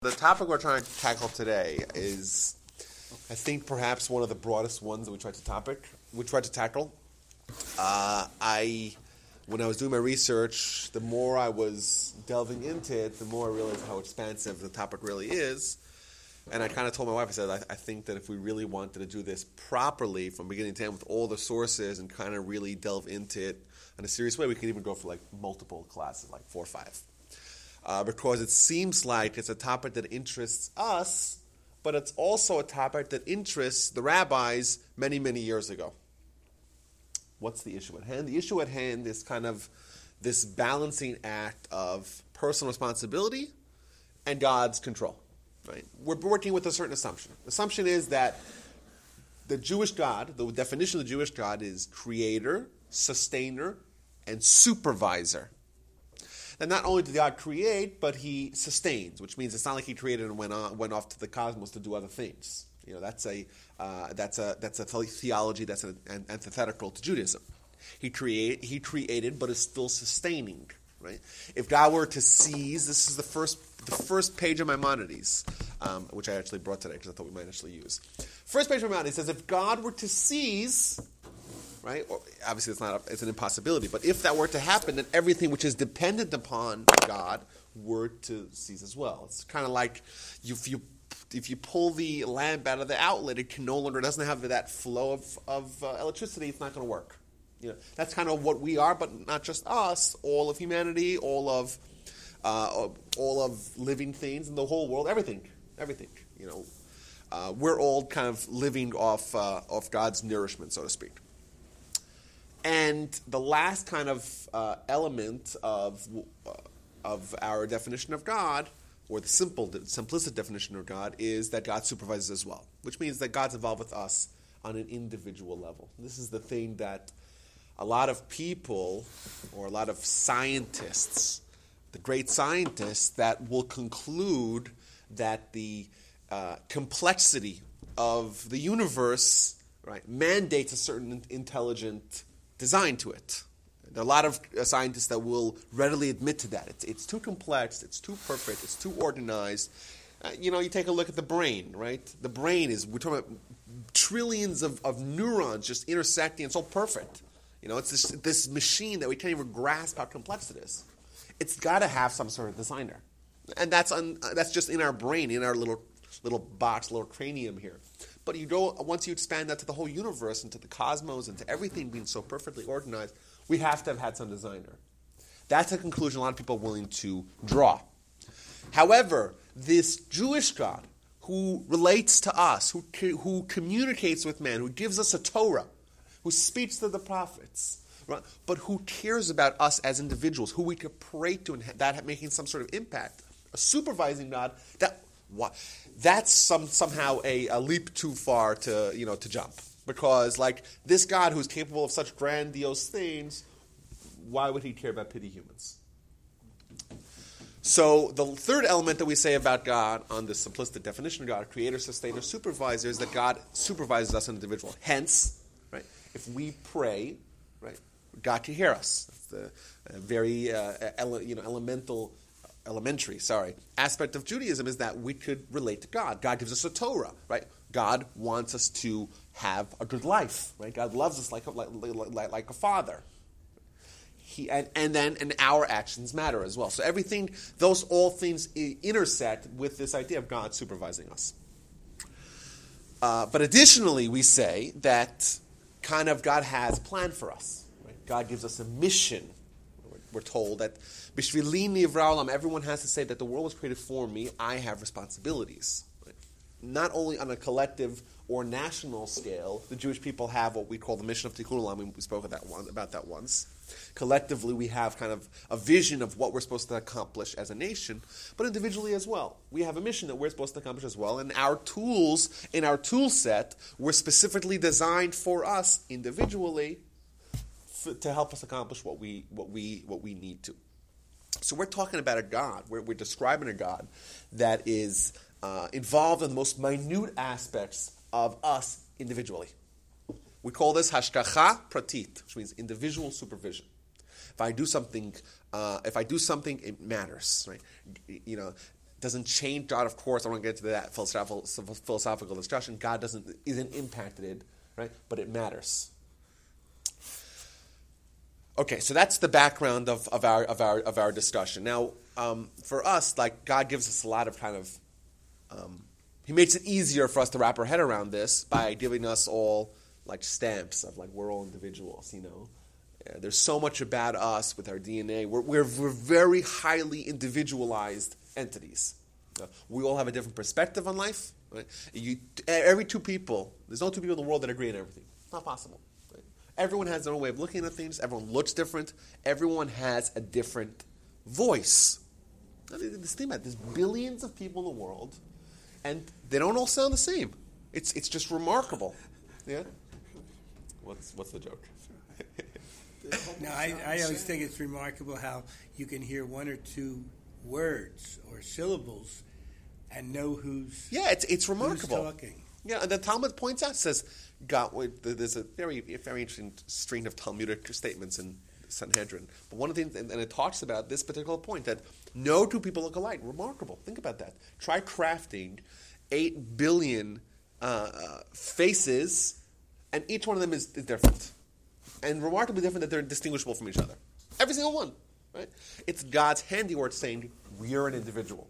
The topic we're trying to tackle today is, I think, perhaps one of the broadest ones that we tried to topic we tried to tackle. Uh, I, when I was doing my research, the more I was delving into it, the more I realized how expansive the topic really is. And I kind of told my wife, I said, I, I think that if we really wanted to do this properly from beginning to end with all the sources and kind of really delve into it in a serious way, we could even go for like multiple classes, like four or five uh, because it seems like it's a topic that interests us, but it's also a topic that interests the rabbis many, many years ago. What's the issue at hand? The issue at hand is kind of this balancing act of personal responsibility and God's control. Right? We're working with a certain assumption. The assumption is that the Jewish God, the definition of the Jewish God is creator, sustainer, and supervisor that not only did God create, but He sustains, which means it's not like He created and went on, went off to the cosmos to do other things. You know, that's a uh, that's a that's a theology that's an, an antithetical to Judaism. He create he created, but is still sustaining. Right? If God were to seize, this is the first the first page of Maimonides, um, which I actually brought today because I thought we might actually use. First page of Maimonides says, if God were to seize right? Or, obviously, it's not a, it's an impossibility. But if that were to happen, then everything which is dependent upon God were to cease as well. It's kind of like if you if you pull the lamp out of the outlet, it can no longer doesn't have that flow of, of uh, electricity. It's not going to work. You know, that's kind of what we are, but not just us. All of humanity, all of uh, all of living things in the whole world, everything, everything. You know, uh, we're all kind of living off uh, off God's nourishment, so to speak. And the last kind of uh, element of, uh, of our definition of God, or the simple, simplistic definition of God, is that God supervises as well, which means that God's involved with us on an individual level. This is the thing that a lot of people, or a lot of scientists, the great scientists, that will conclude that the uh, complexity of the universe right, mandates a certain intelligent design to it. There are a lot of uh, scientists that will readily admit to that. It's, it's too complex, it's too perfect, it's too organized. Uh, you know, you take a look at the brain, right? The brain is, we're talking about trillions of, of neurons just intersecting. It's all perfect. You know, it's this, this machine that we can't even grasp how complex it is. It's got to have some sort of designer. And that's, un, uh, that's just in our brain, in our little, little box, little cranium here. But you go once you expand that to the whole universe and to the cosmos and to everything being so perfectly organized, we have to have had some designer. That's a conclusion a lot of people are willing to draw. However, this Jewish God who relates to us, who, who communicates with man, who gives us a Torah, who speaks to the prophets, right? but who cares about us as individuals, who we could pray to, and that making some sort of impact, a supervising God that that's some, somehow a, a leap too far to, you know, to jump. Because, like, this God who's capable of such grandiose things, why would he care about pity humans? So, the third element that we say about God on this simplistic definition of God, creator, sustainer, supervisor, is that God supervises us as an individual. Hence, right, if we pray, right, God can hear us. That's the uh, very uh, ele- you know, elemental elementary, sorry, aspect of Judaism is that we could relate to God. God gives us a Torah, right? God wants us to have a good life, right? God loves us like a, like, like, like a father. He, and, and then and our actions matter as well. So everything, those all things intersect with this idea of God supervising us. Uh, but additionally, we say that kind of God has a plan for us. Right? God gives us a mission we're told that everyone has to say that the world was created for me, I have responsibilities. Right? Not only on a collective or national scale, the Jewish people have what we call the mission of Tikkun Olam. We spoke that one, about that once. Collectively, we have kind of a vision of what we're supposed to accomplish as a nation, but individually as well. We have a mission that we're supposed to accomplish as well, and our tools in our tool set were specifically designed for us individually to help us accomplish what we, what, we, what we need to. So we're talking about a God, we're, we're describing a God that is uh, involved in the most minute aspects of us individually. We call this hashgacha pratit, which means individual supervision. If I do something, uh, if I do something, it matters, right? You know, doesn't change God. Of course, I to get into that philosophical, philosophical discussion. God doesn't isn't impacted, right? But it matters. Okay, so that's the background of, of our of our of our discussion. Now, um, for us, like God gives us a lot of kind of, um, He makes it easier for us to wrap our head around this by giving us all like stamps of like we're all individuals, you know. Yeah, there's so much about us with our DNA. We're, we're, we're very highly individualized entities. Uh, we all have a different perspective on life. Right? You, every two people, there's no two people in the world that agree on everything. It's not possible. Everyone has their own way of looking at things. Everyone looks different. Everyone has a different voice. This thing about there's billions of people in the world, and they don't all sound the same. It's it's just remarkable. Yeah. What's what's the joke? no, I, I always think it's remarkable how you can hear one or two words or syllables and know who's yeah, it's it's remarkable. talking. Yeah, and the Talmud points out says God. There's a very very interesting string of Talmudic statements in Sanhedrin. But one of the things, and it talks about this particular point that no two people look alike. Remarkable. Think about that. Try crafting eight billion uh, uh, faces, and each one of them is, is different, and remarkably different that they're distinguishable from each other. Every single one. Right? It's God's handiwork saying, we are an individual.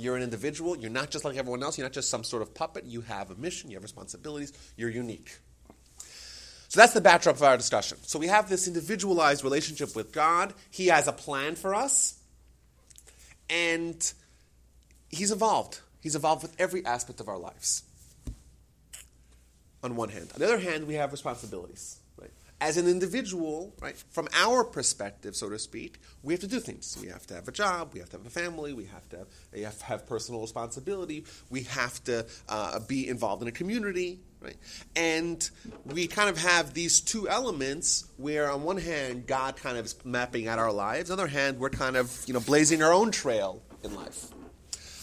You're an individual. You're not just like everyone else. You're not just some sort of puppet. You have a mission. You have responsibilities. You're unique. So that's the backdrop of our discussion. So we have this individualized relationship with God. He has a plan for us. And He's involved. He's involved with every aspect of our lives. On one hand. On the other hand, we have responsibilities as an individual, right, from our perspective, so to speak, we have to do things. We have to have a job, we have to have a family, we have to have, have, have personal responsibility, we have to uh, be involved in a community, right? And we kind of have these two elements where, on one hand, God kind of is mapping out our lives. On the other hand, we're kind of, you know, blazing our own trail in life.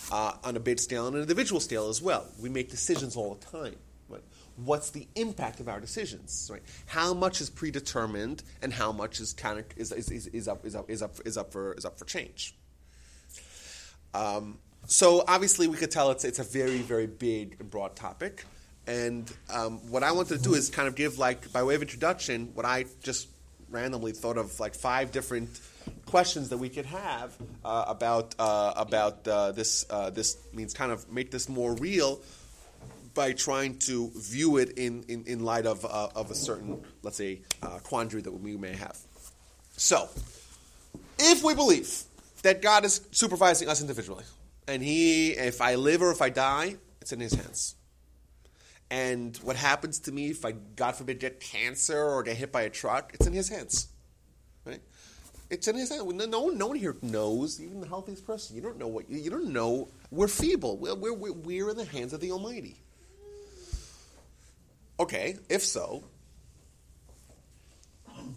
Uh, on a big scale and an individual scale as well. We make decisions all the time what's the impact of our decisions, right? How much is predetermined and how much is kind of is, is, is, is, up, is, up, is, up, is, up for, is up for change. Um, so obviously we could tell it's, it's a very, very big and broad topic. And um, what I wanted to do is kind of give, like, by way of introduction, what I just randomly thought of, like, five different questions that we could have uh, about uh, about uh, this. Uh, this means kind of make this more real by trying to view it in, in, in light of, uh, of a certain, let's say, uh, quandary that we may have. So, if we believe that God is supervising us individually, and He, if I live or if I die, it's in His hands. And what happens to me if I, God forbid, get cancer or get hit by a truck, it's in His hands. Right? It's in His hands. No one, no one here knows, even the healthiest person. You don't know what you, don't know. We're feeble. We're, we're, we're in the hands of the Almighty. Okay, if so,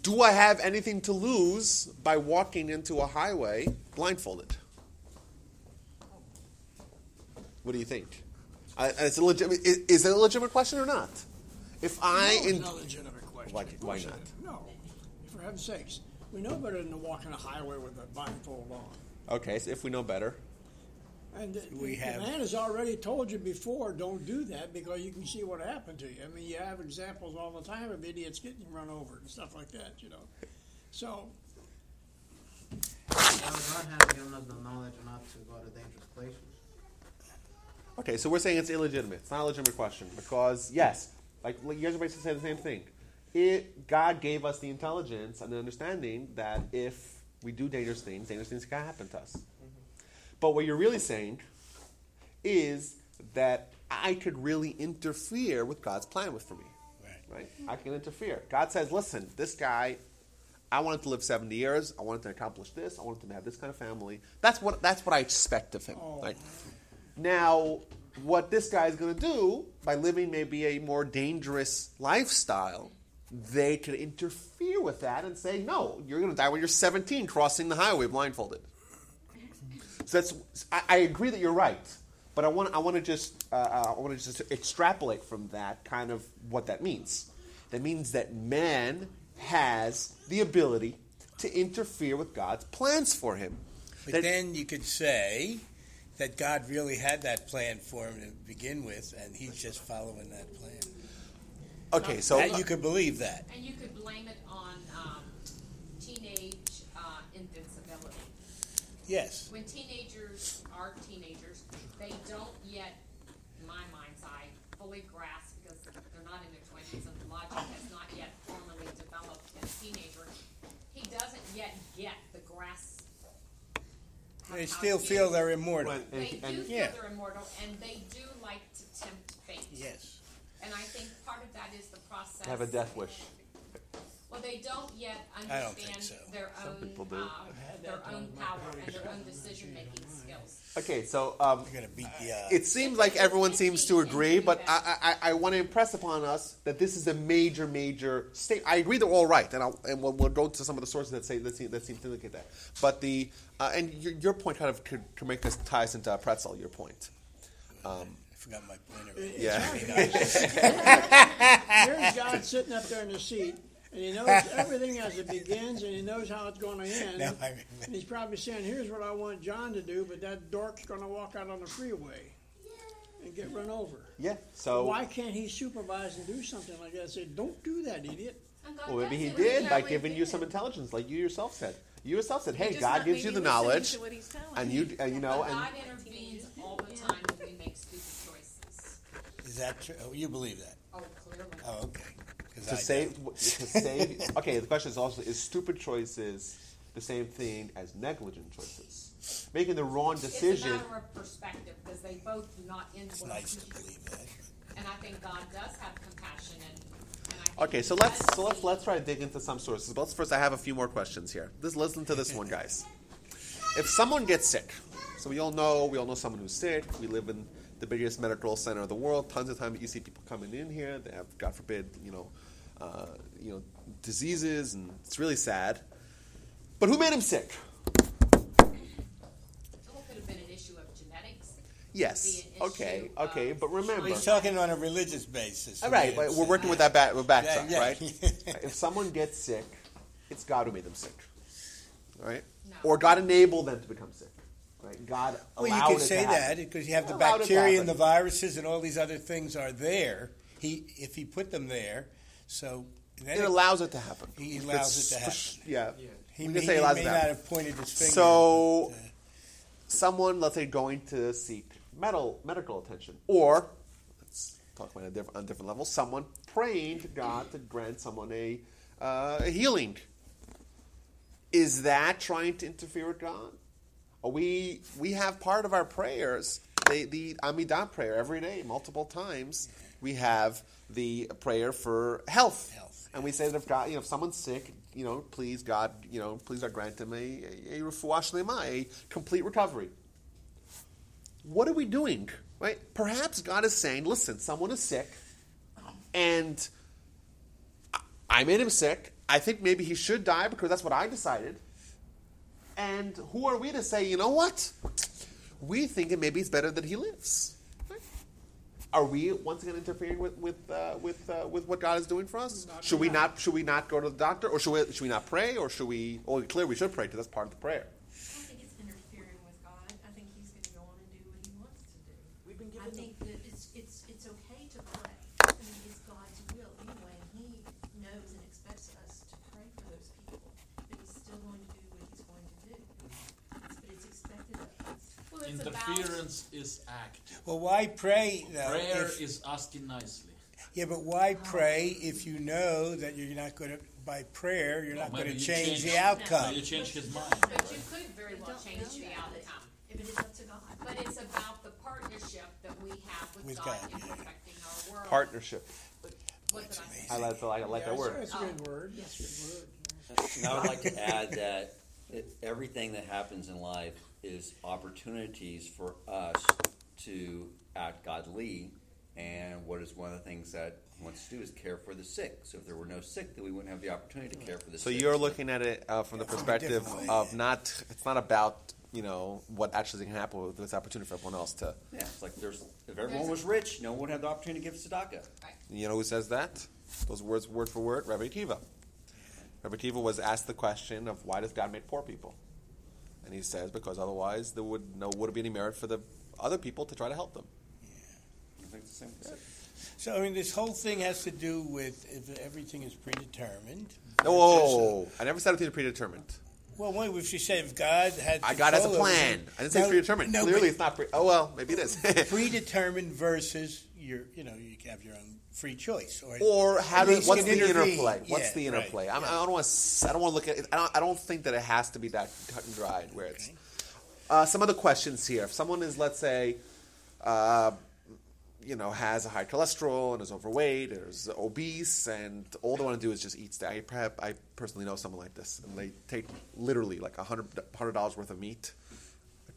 do I have anything to lose by walking into a highway blindfolded? What do you think? Uh, it's a is, is, it a legitimate question or not? If I no, it's in, not a legitimate question. Why, why not? No, for heaven's sakes, we know better than to walk in a highway with a blindfold on. Okay, so if we know better, and the, we the have, man has already told you before, don't do that because you can see what happened to you. I mean, you have examples all the time of idiots getting run over and stuff like that, you know. So. God has given us the knowledge not to go to dangerous places. Okay, so we're saying it's illegitimate. It's not a legitimate question because, yes, like you guys are basically saying the same thing. It, God gave us the intelligence and the understanding that if we do dangerous things, dangerous things can happen to us. But what you're really saying is that I could really interfere with God's plan with for me. Right. right? I can interfere. God says, listen, this guy, I wanted to live 70 years. I wanted to accomplish this. I wanted to have this kind of family. That's what, that's what I expect of him. Oh. Right? Now, what this guy is going to do by living maybe a more dangerous lifestyle, they could interfere with that and say, no, you're going to die when you're 17 crossing the highway blindfolded. So that's I, I agree that you're right, but I want I want to just uh, uh I want to just extrapolate from that kind of what that means. That means that man has the ability to interfere with God's plans for him. But that, then you could say that God really had that plan for him to begin with, and he's just following that plan. Okay, so That you could believe that. And you could blame it on um, teenage uh, invincibility. Yes. When teenagers are teenagers, they don't yet, in my mind's eye, fully grasp because they're not in their twenties and the logic has not yet formally developed in a teenager. He doesn't yet get the grasp. They still feel is. they're immortal. When- They and- do feel yeah. they're immortal, and they do like to tempt fate. Yes. And I think part of that is the process. have a death wish. Well, they don't yet I don't think understand so. their Some own, people do. uh, their own power and their own decision-making skills. okay, so um, You're going to beat the odds. it seems like everyone seems to agree, but I, I, I want to impress upon us that this is a major, major state. I agree they're all right, and, I'll, and we'll, we'll go to some of the sources that say that seem, that seem to indicate that. But the uh, and your, your point kind of could, could make this ties into pretzel. Your point, um, I forgot my point already. yeah. Here's God sitting up there in the seat, and he knows everything as it begins, and he knows how it's going to end. Now I remember. And he's probably saying, "Here's what I want John to do," but that dork's going to walk out on the freeway and get run over. yeah. So Why can't he supervise and do something like that? Say, "Don't do that, idiot." Well, maybe he did by giving you some intelligence, like you yourself said. You yourself said, "Hey, God gives you the knowledge, to what he's telling and you. you, and you know, But and God intervenes all the time when we make stupid choices. Is that true? Oh, you believe that? Oh, clearly. Oh, okay. 'Cause to I save to save okay the question is also is stupid choices the same thing as negligent choices? Making the wrong decision It's a matter of perspective because they both do not It's influence nice to believe that. And I think God does have compassion and, and I okay so let's so let's let's try to dig into some sources. But first i have a few more questions here. Just listen to this one guys. If someone gets sick so we all know we all know someone who's sick. We live in the biggest medical center of the world. Tons of times you see people coming in here. They have god forbid you know uh, you know diseases and it's really sad but who made him sick could have been an issue of genetics. Yes. Could be an Okay. issue Okay. But remember, He's talking on a religious basis. all right. But we're working with that back, with backdrop, Yeah, yeah. right? if someone gets sick, it's God who made them sick, right? No. Or God enabled them to become sick, right? God Well, you allowed could it say that because you have the Allowed it to bacteria and the viruses and all these other things are there. He, if he put them there, so then It allows it to happen. He allows It's it to for sh- happen. Yeah. he, we may, can say he allows may it to not happen. have pointed his finger. So, but, uh, someone, let's say, going to seek medical medical attention, or let's talk about it on a different, on a different level. Someone praying to God to grant someone a, uh, a healing. Is that trying to interfere with God? Are we we have part of our prayers, the the Amidah prayer every day, multiple times. We have the prayer for health, Health, and we say that if God, you know, if someone's sick, you know, please God, you know, please God grant them a a, a a complete recovery. What are we doing? Right? Perhaps God is saying, listen, someone is sick, and I- I made him sick. I think maybe he should die because that's what I decided. And who are we to say, you know what? We think it maybe it's better that he lives. Right? Are we once again interfering with with uh, with uh, with what God is doing for us? should we not should we not go to the doctor, or should we should we not pray, or should we? Well, clearly we should pray because that's part of the prayer. I don't think it's interfering with God. I think he's going to go on and do what he wants to do. We've been I think that it's it's it's okay to pray. I mean, it's God's will anyway, and He knows and expects us to pray for those people. But He's still going to do what He's going to do. But it's expected of us. Well, it's about, Interference is act. Well, why pray? Though, Prayer if- is asking nicely. yeah, but why pray if you know that you're not going to? By prayer, you're not going to you change change- the outcome. You change his mind. but you could very well change the outcome. If it is up to God. But it's about the partnership that we have with, With God, God, in yeah. perfecting our world. Partnership. What did I say? I like, I like that word. That's a good oh, word. That's a good. And I would like to add that it, everything that happens in life is opportunities for us to act godly. And what is one of the things that he wants to do is care for the sick. So if there were no sick, then we wouldn't have the opportunity to care for the So sick. So you're looking at it uh, from the perspective of not. It's not about you know what actually can happen with this opportunity for everyone else to. Yeah, it's like there's if everyone was rich, no one would have the opportunity to give tzedakah. You know who says that? Those words, word for word, Rabbi Akiva. Rabbi Akiva was asked the question of why does God make poor people? And he says because otherwise there would no would be any merit for the other people to try to help them. I think the same. So I mean, this whole thing has to do with if everything is predetermined. No, whoa, I never said anything predetermined. Well, wait, if you say if God had, I God has a plan. it- I didn't say No, predetermined. no, Clearly, it's not. Pre- oh well, maybe it is. predetermined versus your, you know, you have your own free choice, or or how do, what's the intervene. interplay? What's Yeah, the right. interplay? I'm, I don't want to. I don't want to look at it. I don't, I don't think that it has to be that cut and dried. Where it's Okay. Uh, some the questions here. If someone is, let's say, uh, you know, has a high cholesterol and is overweight or is obese, and all they want to do is just eat. I, I personally know someone like this, and they take literally like a hundred hundred dollars worth of meat,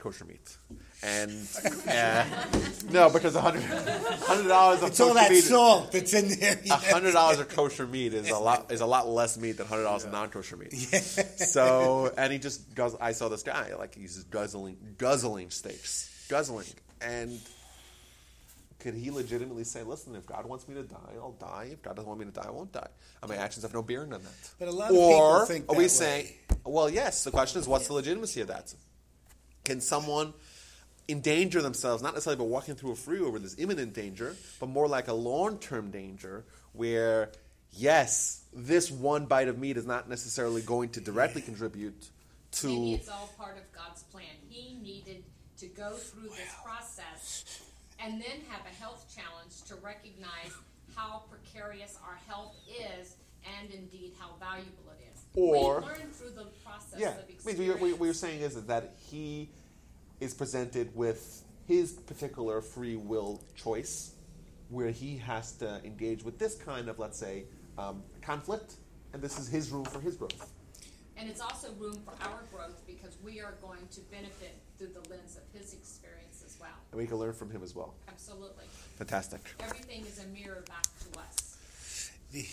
kosher meat, and uh, no, because a hundred hundred dollars of It's all that meat. salt that's in there. A hundred dollars of kosher meat is a lot is a lot less meat than hundred dollars of non kosher meat. So and he just guzzle, I saw this guy like he's guzzling guzzling steaks, guzzling, and could he legitimately say, "Listen, if God wants me to die, I'll die. If God doesn't want me to die, I won't die." And my actions have no bearing on that. But a lot of or people think are we that saying, way. well, yes. The question is, what's the legitimacy of that? Can someone endanger themselves, not necessarily by walking through a freeway where there's imminent danger, but more like a long term danger where, yes, this one bite of meat is not necessarily going to directly contribute to. Maybe it's all part of God's plan. He needed to go through this process and then have a health challenge to recognize how precarious our health is and indeed how valuable it is. Or- we learn through the process Yeah, of I mean, experience. what you're- what you're saying is that he is presented with his particular free will choice, where he has to engage with this kind of, let's say, um, conflict, and this is his room for his growth. And it's also room for our growth because we are going to benefit through the lens of his experience as well. And we can learn from him as well. Absolutely. Fantastic. Everything is a mirror back to us. the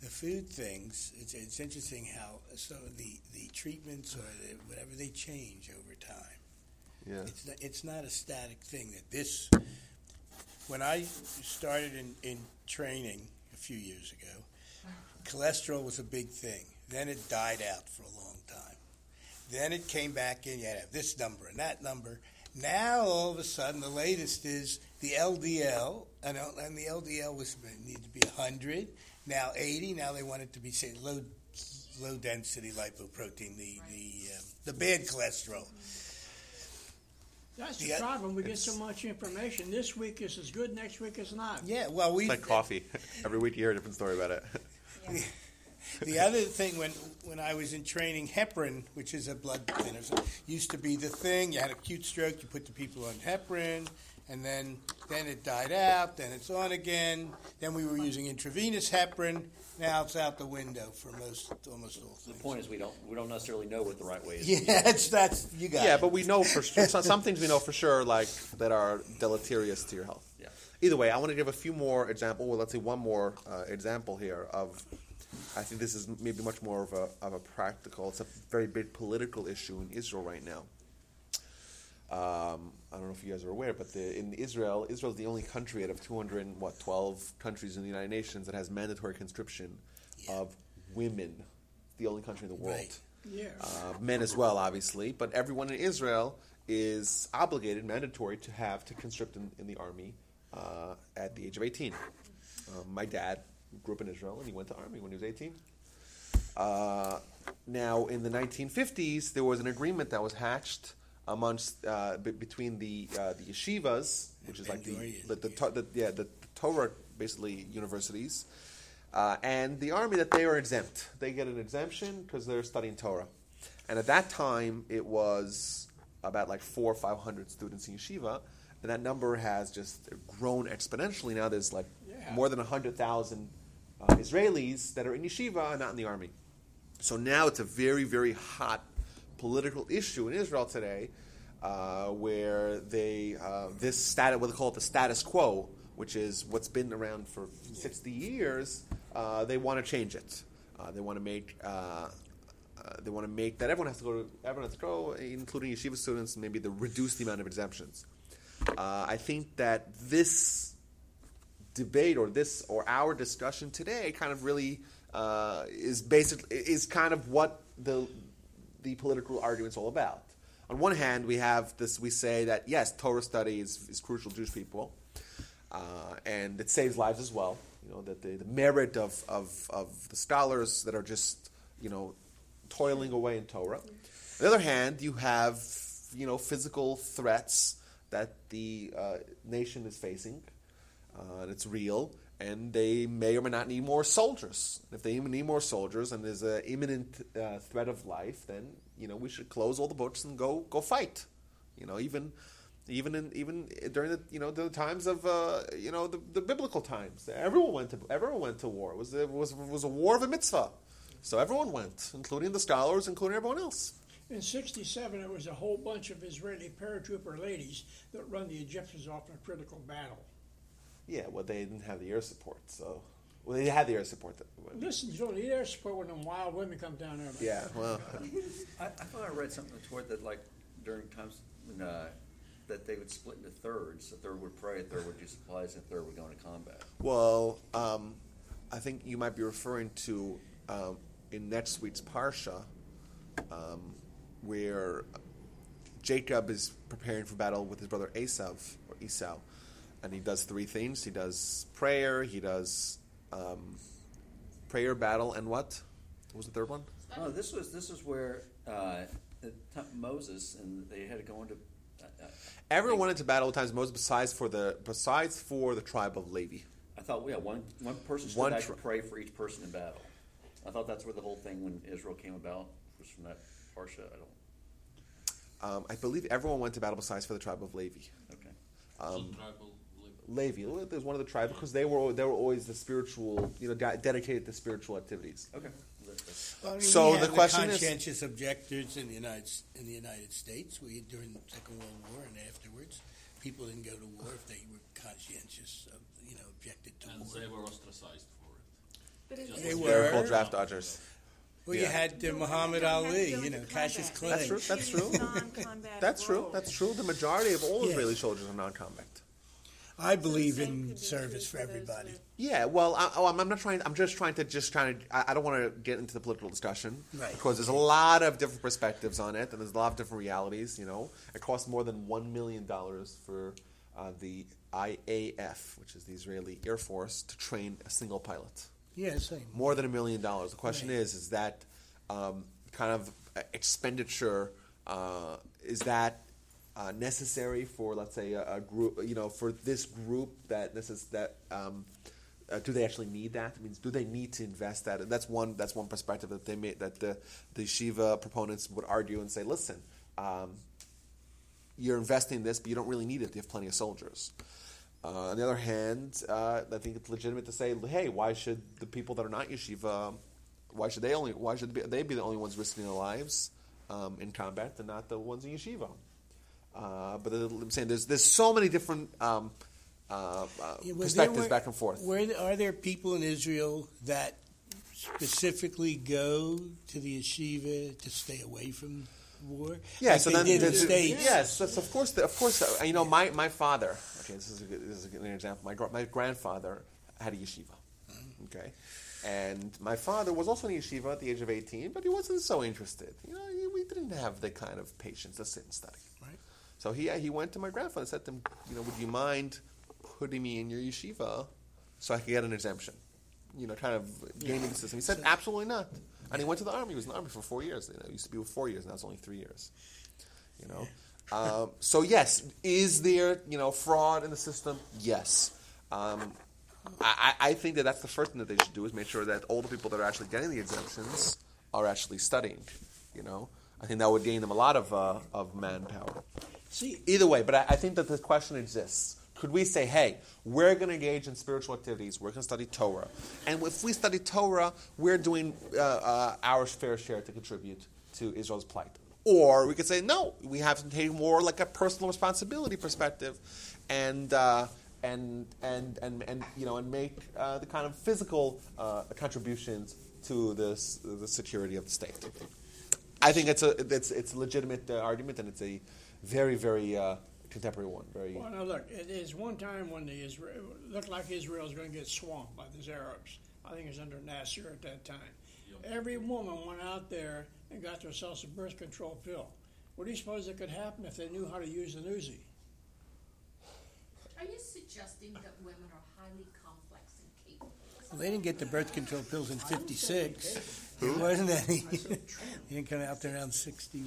the food things. It's, it's interesting how some of the, the treatments or the, whatever they change over time. Yeah. It's not, it's not a static thing. That this, when I started in, in training a few years ago, cholesterol was a big thing. Then it died out for a long time. Then it came back in. You had to have this number and that number. Now all of a sudden, the latest is the LDL, and, and the LDL was needed to be 100. Now 80. Now they want it to be say low low density lipoprotein, the the um, the bad cholesterol. That's the Yeah, problem. We get so much information. This week is as good, next week is not. Yeah, well, we It's like coffee. Every week you hear a different story about it. The other thing when when I was in training, heparin, which is a blood thinner, used to be the thing. You had acute stroke, you put the people on heparin, and then then it died out. Then it's on again. Then we were using intravenous heparin. Now it's out the window for most almost all The point is, we don't we don't necessarily know what the right way is. Yeah, it's that's you got. yeah, it. but we know for sure. Some, some things we know for sure, like that are deleterious to your health. Yeah. Either way, I want to give a few more example. Well, let's say one more uh, example here of. I think this is maybe much more of a of a practical. It's a very big political issue in Israel right now. Um, I don't know if you guys are aware, but the, in Israel, Israel is the only country out of 200 and, what 12 countries in the United Nations that has mandatory conscription of women. The only country in the world Right. Yeah. uh, men as well, obviously, but everyone in Israel is obligated, mandatory, to have to conscript in, in the army uh, at the age of 18. Um, my dad grew up in Israel and he went to army when he was 18. Uh, now, in the 1950s, there was an agreement that was hatched amongst uh, b- between the uh, the yeshivas, which is like the the, the, to- the yeah the Torah basically universities, uh, and the army that they are exempt. They get an exemption because they're studying Torah, and at that time it was about like four or five hundred students in yeshiva, and that number has just grown exponentially. Now there's like Yeah. more than hundred thousand uh, Israelis that are in yeshiva and not in the army. So now it's a very, very hot political issue in Israel today, uh, where they uh, this status, what they call it the status quo, which is what's been around for sixty years. Uh, they want to change it. Uh, they want to make. Uh, uh, they want to make that everyone has to go. To, everyone has to go, including yeshiva students, maybe the reduce the amount of exemptions. I think that this debate or this or our discussion today kind of really is basically is kind of what the the political argument's all about. On one hand, we have this. We say that yes, Torah study is, is crucial to Jewish people, uh, and it saves lives as well. You know that the, the merit of, of, of the scholars that are just you know toiling away in Torah. On the other hand, you have you know physical threats that the uh, nation is facing, uh, and it's real, and they may or may not need more soldiers. If they even need more soldiers, and there's an imminent uh, threat of life, then you know we should close all the books and go go fight. You know, even even in even during the you know the times of uh, you know the, the biblical times, everyone went to everyone went to war. It was it was was a war of a mitzvah, so everyone went, including the scholars, including everyone else. In 67, there was a whole bunch of Israeli paratrooper ladies that run the Egyptians off in a critical battle. Yeah, well, they didn't have the air support, so. Well, they had the air support. That, Listen, you don't need air support when them wild women come down there. yeah, well. I, I thought I read something toward that, like during times when, uh, that they would split into thirds. A third would pray, a third would do supplies, and a third would go into combat. Well, um, I think you might be referring to um, in next week's Parsha, um, where Jacob is preparing for battle with his brother Esav, or Esau, and he does three things. He does prayer, he does um, prayer, battle, and what? What was the third one? Oh, this was this is where uh, Moses and they had to go into. Uh, uh, Everyone went into battle at times Moses besides for the besides for the tribe of Levi. I thought, yeah, one one person stood One back tr- to pray for each person in battle. I thought that's where the whole thing when Israel came about was from that parsha. I don't. Um, I believe everyone went to battle besides for the tribe of Levi. Okay. so Um, tribal labor. Levi, there's one of the tribes because they were they were always the spiritual, you know, de- dedicated to spiritual activities. Okay. Well, I mean, So we the had question is- conscientious objectors in the United in the United States. We during the Second World War and afterwards, people didn't go to war if they were conscientious, of, you know, objected to And war. they were ostracized for it. But it Just They They were. were called draft dodgers. Well, you had uh, Muhammad don't have to Ali, you know, Cassius combat. Clay. That's true. That's true. That's true. That's true. The majority of all Yeah. Israeli soldiers are non-combat. I believe in service for everybody. with- Yeah, well, I, oh, I'm, I'm not trying. I'm just trying to just trying to. I, I don't want to get into the political discussion Right. because there's a lot of different perspectives on it, and there's a lot of different realities. You know, it costs more than one million dollars for uh, the IAF, which is the Israeli Air Force, to train a single pilot. Yeah, same. More than a million dollars. The question Right. is, is that um, kind of uh, expenditure uh, is that uh, necessary for, let's say, a, a group? You know, for this group that this is that. Um, uh, do they actually need that? I mean, do they need to invest that? And that's one. That's one perspective that they made. That the the yeshiva proponents would argue and say, listen, um, you're investing in this, but you don't really need it. You have plenty of soldiers. Uh, on the other hand, uh, I think it's legitimate to say, hey, why should the people that are not yeshiva, why should they only, why should they be the only ones risking their lives um, in combat and not the ones in yeshiva? Uh, but I'm saying there's there's so many different um, uh, uh, Yeah, perspectives there- back and forth. Were are there people in Israel that specifically go to the yeshiva to stay away from war? Yeah, like so they then did the States. yes, that's, of course, of course. uh, You know, my, my father. Okay, this is, a, good- this is a good example. My my grandfather had a yeshiva. Okay, and my father was also in yeshiva at the age of eighteen, but he wasn't so interested. You know, we didn't have the kind of patience to sit and study. So he he went to my grandfather and said to him, you know, would you mind putting me in your yeshiva so I could get an exemption? You know, kind of gaming the system. He said, absolutely not. And he went to the army. He was in the army for four years. You know, it used to be four years. Now it's only three years. You know. Um, so yes, is there you know fraud in the system? Yes. Um, I, I I think that that's the first thing that they should do is make sure that all the people that are actually getting the exemptions are actually studying. You know, I think that would gain them a lot of uh, of manpower. See, Either way, but I, I think that the question exists. Could we say, hey, we're going to engage in spiritual activities, we're going to study Torah, and if we study Torah, we're doing uh, uh, our fair share to contribute to Israel's plight? Or we could say, no, we have to take more like a personal responsibility perspective, and uh, and and and and you know, and make uh, the kind of physical uh, contributions to this the security of the state. I think it's a it's it's a legitimate uh, argument, and it's a very very uh, contemporary one. Very well, now look, it is one time when the Israel looked like Israel was going to get swamped by these Arabs. I think it was under Nasser at that time. Every woman went out there and got themselves a birth control pill. What do you suppose that could happen if they knew how to use an Uzi? Are you suggesting that women are highly complex and capable? Well, they didn't get the birth control pills in '56. It wasn't any. they didn't come out there around '61.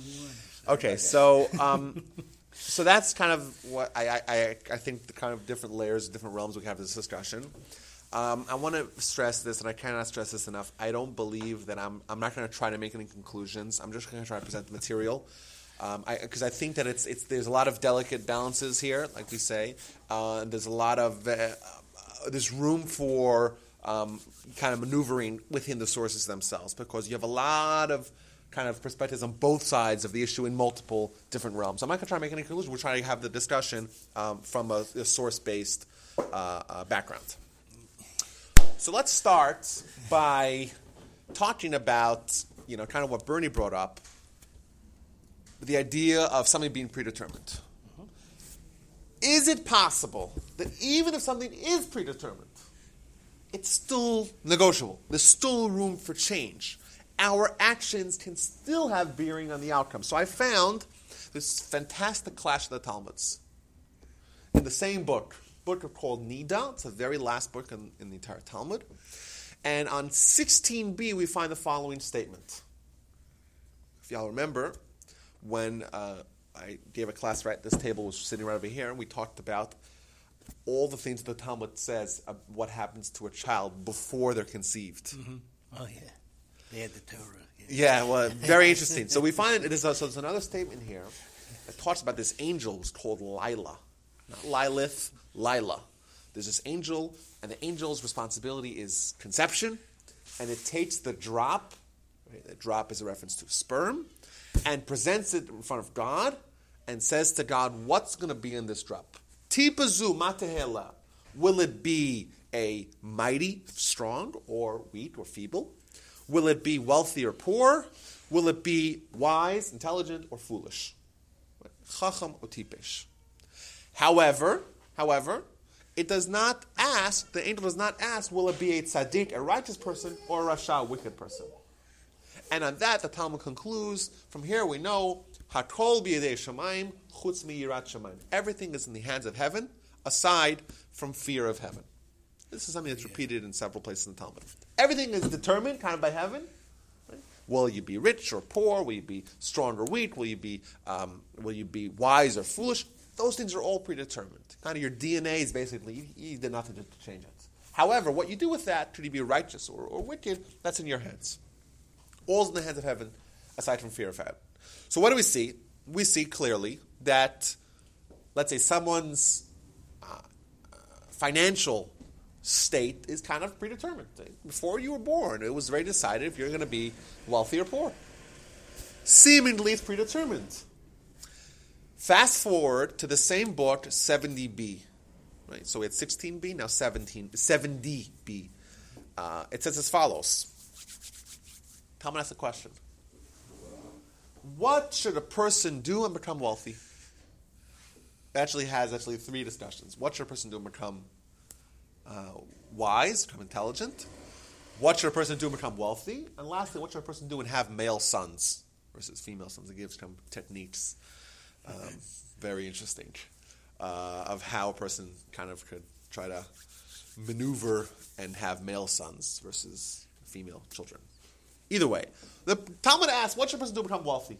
Okay, so um, so that's kind of what I, I, I, I think the kind of different layers, different realms we have in this discussion. Um, I want to stress this, and I cannot stress this enough. I don't believe that I'm. I'm not going to try to make any conclusions. I'm just going to try to present the material, because I, I, think that it's it's there's a lot of delicate balances here, like we say. Uh, there's a lot of uh, there's room for um, kind of maneuvering within the sources themselves, because you have a lot of kind of perspectives on both sides of the issue in multiple different realms. I'm not going to try to make any conclusions. We're trying to have the discussion um, from a, a source based uh, uh, background. So let's start by talking about, you know, kind of what Bernie brought up, the idea of something being predetermined. Is it possible that even if something is predetermined, it's still negotiable? There's still room for change. Our actions can still have bearing on the outcome. So I found this fantastic clash of the Talmuds in the same book, book called Nida. It's the very last book in, in the entire Talmud. And on 16b, we find the following statement. If y'all remember, when uh, I gave a class right, this table was sitting right over here, and we talked about all the things the Talmud says of what happens to a child before they're conceived. Mm-hmm. Oh, yeah. They had the Torah. Yeah, yeah well, very interesting. so we find it is a, so there's another statement here that talks about this angel who's called Lila. Not Lilith, Lila. There's this angel, and the angel's responsibility is conception, and it takes the drop, right, the drop is a reference to sperm, and presents it in front of God, and says to God, what's going to be in this drop? Tipazu matehela. Will it be a mighty, strong, or weak, or feeble? Will it be wealthy or poor? Will it be wise, intelligent, or foolish? Chacham or tipesh. However, however, it does not ask, the angel does not ask, will it be a tzaddik, a righteous person, or a rasha, a wicked person? And on that, the Talmud concludes, from here we know, hakol b'yedei shemaim, chutz miyirat shemaim. Everything is in the hands of heaven, aside from fear of heaven. This is something that's repeated in several places in the Talmud. Everything is determined kind of by heaven. Right? Will you be rich or poor? Will you be strong or weak? Will you be um, will you be wise or foolish? Those things are all predetermined. Kind of your DNA is basically you, you did nothing to, to, change it. However, what you do with that, should you be righteous or, or wicked, that's in your hands. All's in the hands of heaven, aside from fear of heaven. So what do we see? We see clearly that, let's say, someone's uh, financial state is kind of predetermined. Before you were born, it was very decided if you're going to be wealthy or poor. Seemingly, it's predetermined. Fast forward to the same book, 70b. Right? So we had 16b, now 17, 70b. Uh, it says as follows. Talmud asks a question. What should a person do and become wealthy? It actually has actually three discussions. What should a person do and become uh, wise, become intelligent? What should a person do and become wealthy? And lastly, what should a person do and have male sons versus female sons? It gives some techniques. Um, very interesting uh, of how a person kind of could try to maneuver and have male sons versus female children. Either way, the Talmud asks, what should a person do to become wealthy?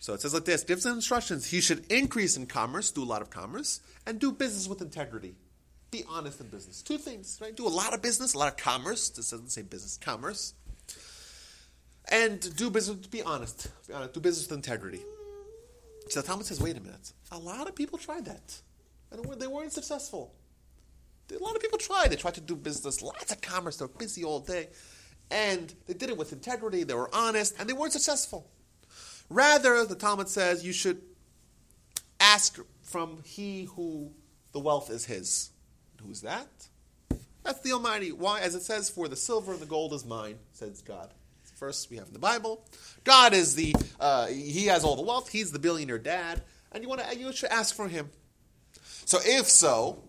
So it says like this, gives instructions. He should increase in commerce, do a lot of commerce, and do business with integrity. Be honest in business. Two things, right? Do a lot of business, a lot of commerce. This doesn't say business, commerce. And do business, be honest. Be honest. Do business with integrity. So the Talmud says, wait a minute. A lot of people tried that. And they weren't successful. A lot of people tried. They tried to do business, lots of commerce. They were busy all day. And they did it with integrity. They were honest. And they weren't successful. Rather, the Talmud says you should ask from he who the wealth is his. Who's that? That's the Almighty. Why? As it says, for the silver and the gold is mine, says God. First, we have in the Bible. God is the, uh, he has all the wealth. He's the billionaire dad. And you want to, you should ask for him. So if so,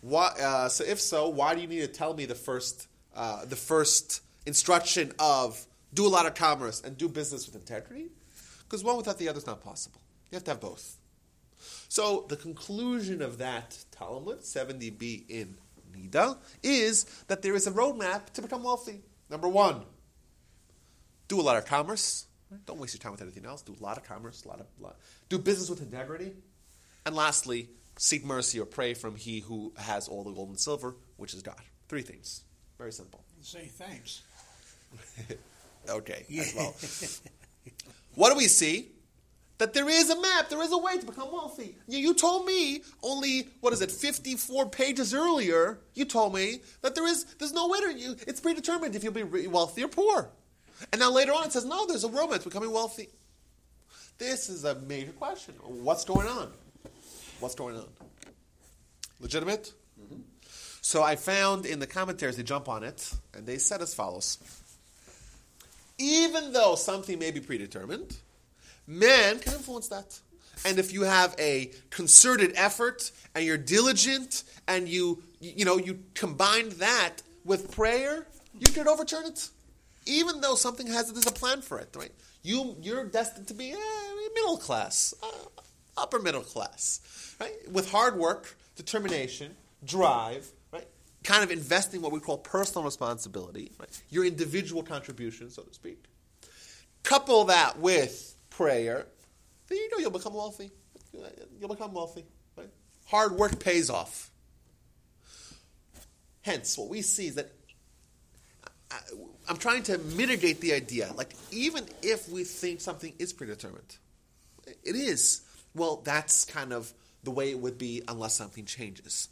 why, uh, so if so, why do you need to tell me the first, uh, the first instruction of do a lot of commerce, and do business with integrity? Because one without the other is not possible. You have to have both. So the conclusion of that Talmud, 70b in Nida, is that there is a roadmap to become wealthy. Number one, do a lot of commerce. Don't waste your time with anything else. Do a lot of commerce, a lot of lot. do business with integrity, and lastly, seek mercy or pray from He who has all the gold and silver, which is God. Three things. Very simple. Say thanks. okay, as well. what do we see? That there is a map, there is a way to become wealthy. You, told me only what is it, fifty-four pages earlier. You told me that there is there's no way to you. It's predetermined if you'll be wealthy or poor. And now later on it says no, there's a roadmap to becoming wealthy. This is a major question. What's going on? What's going on? Legitimate? Mm-hmm. So I found in the commentaries, they jump on it, and they said as follows Even though something may be predetermined, man can influence that. And if you have a concerted effort and you're diligent and you you know you combine that with prayer, you can overturn it. Even though something has there's a plan for it, right? You you're destined to be eh, middle class, uh, upper middle class, right? With hard work, determination, drive? Kind of investing what we call personal responsibility, right? Your individual contribution, so to speak. Couple that with prayer, then you know you'll become wealthy. You'll become wealthy. Right? Hard work pays off. Hence, what we see is that I, I'm trying to mitigate the idea. Like, even if we think something is predetermined, it is. Well, that's kind of the way it would be unless something changes.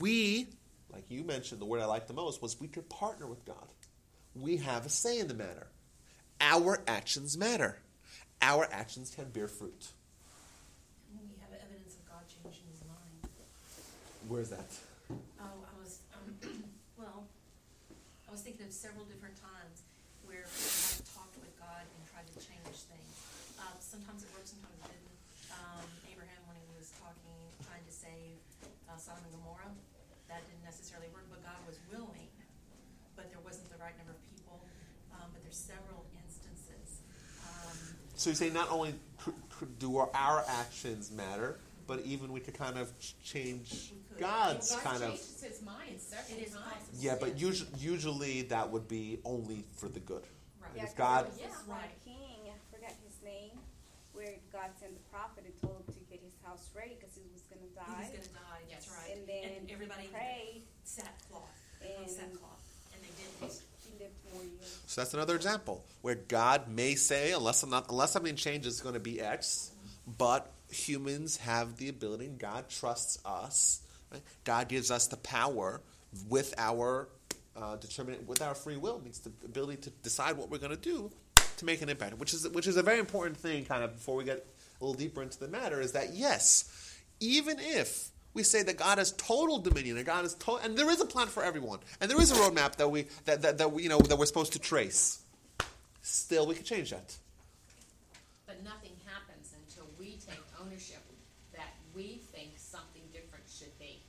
We, like you mentioned, the word I liked the most was we could partner with God. We have a say in the matter. Our actions matter our actions can bear fruit. We have evidence of God changing his mind. Where's that? Oh, I was, um, well, I was thinking of several different times where people have talked with God and tried to change things. Uh, sometimes it worked, sometimes it didn't. Um, Abraham, when he was talking, trying to save uh, Sodom and Gomorrah, that didn't necessarily work, but God was willing, but there wasn't the right number of people. Um, but there's several so you say not only do our actions matter, but even we could kind of change God's God kind of. His mind several times. Yeah, but usually, usually that would be only for the good. Right. Yeah, if God. Yeah, right. King, I forget his name, where God sent the prophet and told him to get his house ready because he was going to die. He was going to die. That's right. And then and everybody prayed. Sackcloth. And sackcloth. And they did this so that's another example where God may say, unless not, unless something changes, it's going to be X. But humans have the ability, and God trusts us. Right? God gives us the power with our uh, with our free will, means the ability to decide what we're going to do to make an impact, which is which is a very important thing. Kind of before we get a little deeper into the matter, is that yes, even if we say that God has total dominion and God is total, and there is a plan for everyone, and there is a roadmap that we that, that, that we, you know that we're supposed to trace. Still, we can change that. But nothing happens until we take ownership that we think something different should be.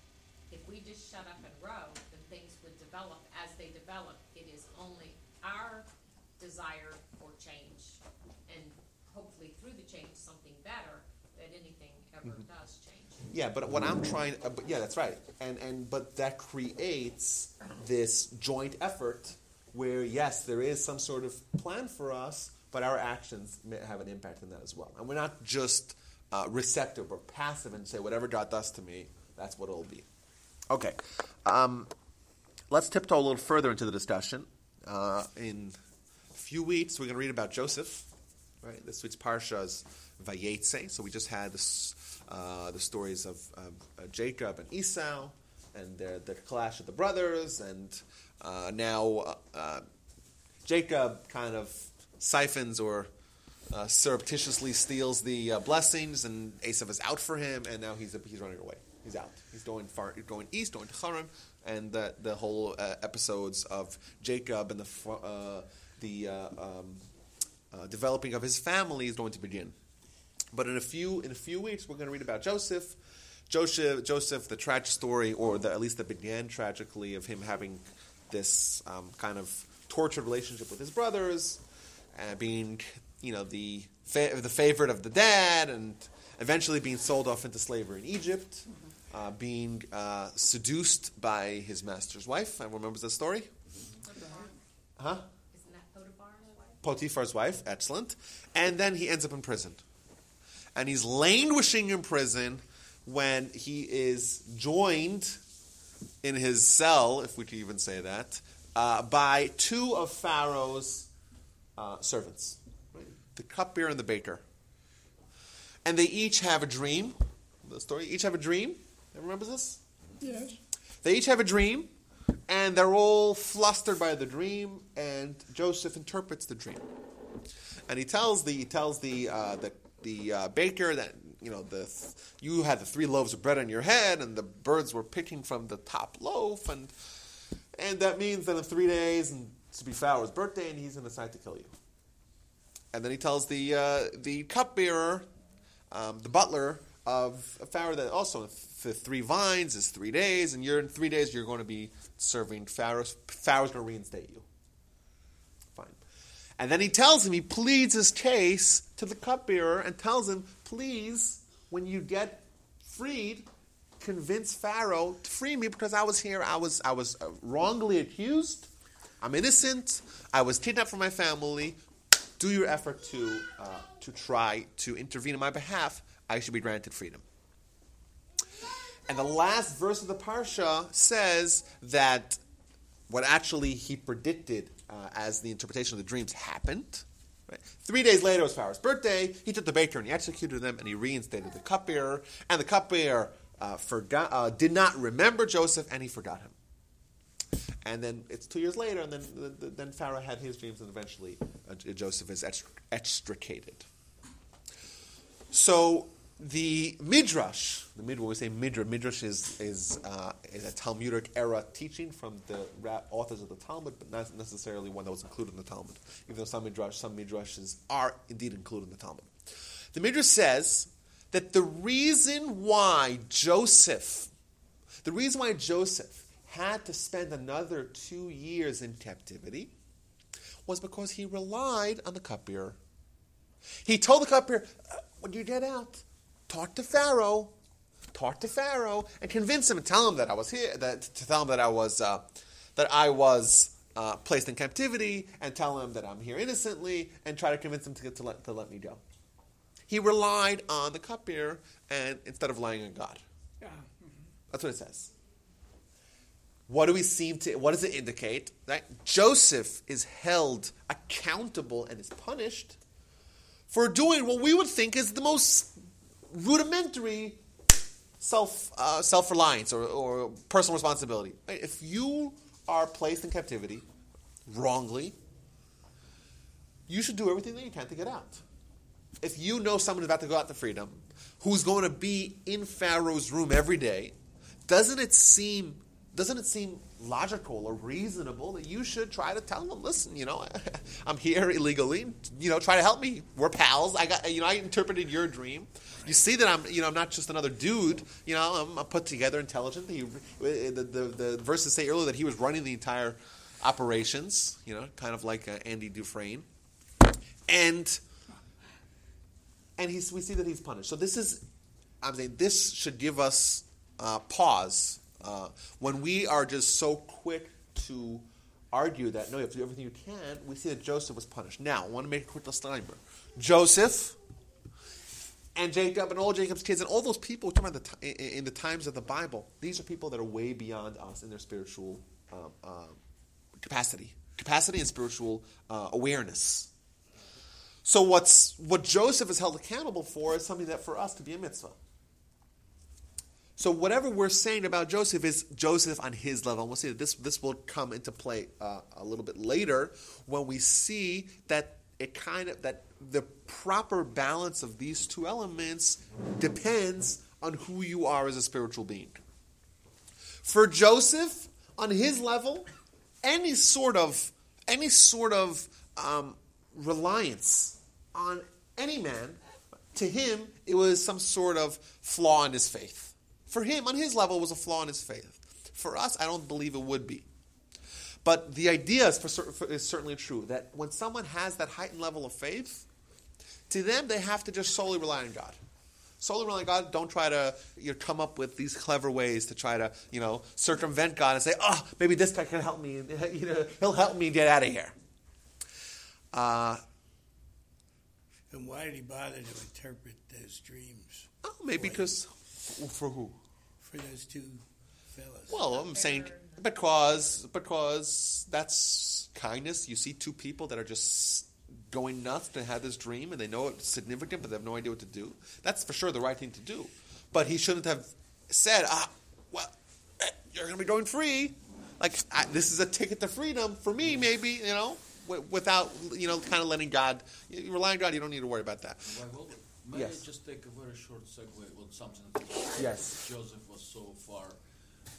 If we just shut up and row, then things would develop as they develop. It is only our desire for change, and hopefully through the change, something better that anything ever mm-hmm. does. Yeah, but what I'm trying, uh, but yeah, that's right, and and but that creates this joint effort where yes, there is some sort of plan for us, but our actions may have an impact in that as well, and we're not just uh, receptive or passive and say whatever God does to me, that's what it'll be. Okay, um, let's tiptoe a little further into the discussion. Uh, in a few weeks, we're going to read about Joseph. Right, this week's parsha is Vayetze. So we just had this uh, the stories of uh, Jacob and Esau and their, the clash of the brothers, and uh, now uh, Jacob kind of siphons or uh, surreptitiously steals the blessings, and Esau is out for him, and now he's he's running away. He's out. He's going far, He's going east, going to Haran, and the the whole episodes of Jacob and the the um, developing of his family is going to begin. But in a few in a few weeks, we're going to read about Joseph. Joseph, Joseph, the tragic story, or the, at least that began tragically, of him having this um, kind of tortured relationship with his brothers, uh, being, you know, the fa- the favorite of the dad, and eventually being sold off into slavery in Egypt, uh, being uh, seduced by his master's wife. Everyone remembers the story? Huh? Potiphar's wife? Excellent. And then he ends up in prison. And he's languishing in prison when he is joined in his cell, if we can even say that, uh, by two of Pharaoh's uh, servants the cupbearer and the baker. And they each have a dream. The story, each have a dream. Everyone remembers this? Yes. They each have a dream, and they're all flustered by the dream. And Joseph interprets the dream, and he tells the he tells the uh, the the uh, baker that you know the you had the three loaves of bread on your head, and the birds were picking from the top loaf, and and that means that in three days, and to be Pharaoh's birthday, and he's going to decide to kill you. And then he tells the uh, the cupbearer, um, the butler of Pharaoh, that also the three vines is three days, and you're in three days you're going to be serving Pharaoh. Pharaoh's going to reinstate you. Fine. And then he tells him, he pleads his case to the cupbearer and tells him, please, when you get freed, convince Pharaoh to free me because I was here, I was I was uh, wrongly accused. I'm innocent. I was kidnapped from my family do your effort to, uh, to try to intervene on my behalf, I should be granted freedom. And the last verse of the Parsha says that what actually he predicted uh, as the interpretation of the dreams happened. Right? Three days later was Pharaoh's birthday. He took the baker and he executed them and he reinstated the cupbearer. And the cupbearer uh, forgot, uh, did not remember Joseph and he forgot him. And then it's two years later, and then then Pharaoh had his dreams, and eventually uh, Joseph is extricated. So the midrash, the midrash, we say midrash, midrash is is, uh, is a Talmudic era teaching from the authors of the Talmud, but not necessarily one that was included in the Talmud. Even though some midrash, some midrashes are indeed included in the Talmud. The midrash says that the reason why Joseph, the reason why Joseph had to spend another two years in captivity was because he relied on the cupbearer. He told the cupbearer, uh, when you get out, talk to Pharaoh, talk to Pharaoh, and convince him and tell him that I was here, that to tell him that I was uh, that I was uh, placed in captivity, and tell him that I'm here innocently, and try to convince him to, get, to let to let me go. He relied on the cupbearer, and instead of relying on God. Yeah. Mm-hmm. That's what it says. What do we seem to? What does it indicate? That Joseph is held accountable and is punished for doing what we would think is the most rudimentary self uh, self reliance or, or personal responsibility. If you are placed in captivity wrongly, you should do everything that you can to get out. If you know someone is about to go out to freedom, who's going to be in Pharaoh's room every day, doesn't it seem doesn't it seem logical or reasonable that you should try to tell them, listen, you know, I'm here illegally, you know, try to help me. We're pals. I got, you know, I interpreted your dream. You see that I'm, you know, I'm not just another dude. You know, I'm, put together, intelligent. He, the, the, the verses say earlier that he was running the entire operations. You know, kind of like uh, Andy Dufresne, and and he's, we see that he's punished. So this is, I'm saying, this should give us uh, pause uh, when we are just so quick to argue that no, you have to do everything you can, we see that Joseph was punished. Now, I want to make a quick disclaimer. Joseph and Jacob and all Jacob's kids and all those people talking about the in the times of the Bible, these are people that are way beyond us in their spiritual um, um, capacity, capacity and spiritual uh, awareness. So what's what Joseph is held accountable for is something that for us to be a mitzvah. So whatever we're saying about Joseph is Joseph on his level. And we'll see that this, this will come into play uh, a little bit later when we see that it kind of that the proper balance of these two elements depends on who you are as a spiritual being. For Joseph, on his level, any sort of any sort of um, reliance on any man, to him, it was some sort of flaw in his faith. For him, on his level, was a flaw in his faith. For us, I don't believe it would be. But the idea is, for, is certainly true that when someone has that heightened level of faith, to them they have to just solely rely on God. Solely rely on God. Don't try to you know, come up with these clever ways to try to you know circumvent God and say, oh, maybe this guy can help me. You know, he'll help me get out of here. Uh, and why did he bother to interpret those dreams? Oh, maybe because for who? For those two fellas. Well, I'm saying because because that's kindness. You see two people that are just going nuts to have this dream and they know it's significant, but they have no idea what to do. That's for sure the right thing to do. But he shouldn't have said, "Ah, well, eh, you're going to be going free." Like I, this is a ticket to freedom for me, maybe you know, without you know, kind of letting God you rely on God. You don't need to worry about that. May yes. I just take a very short segue on something? Yes. Joseph was so far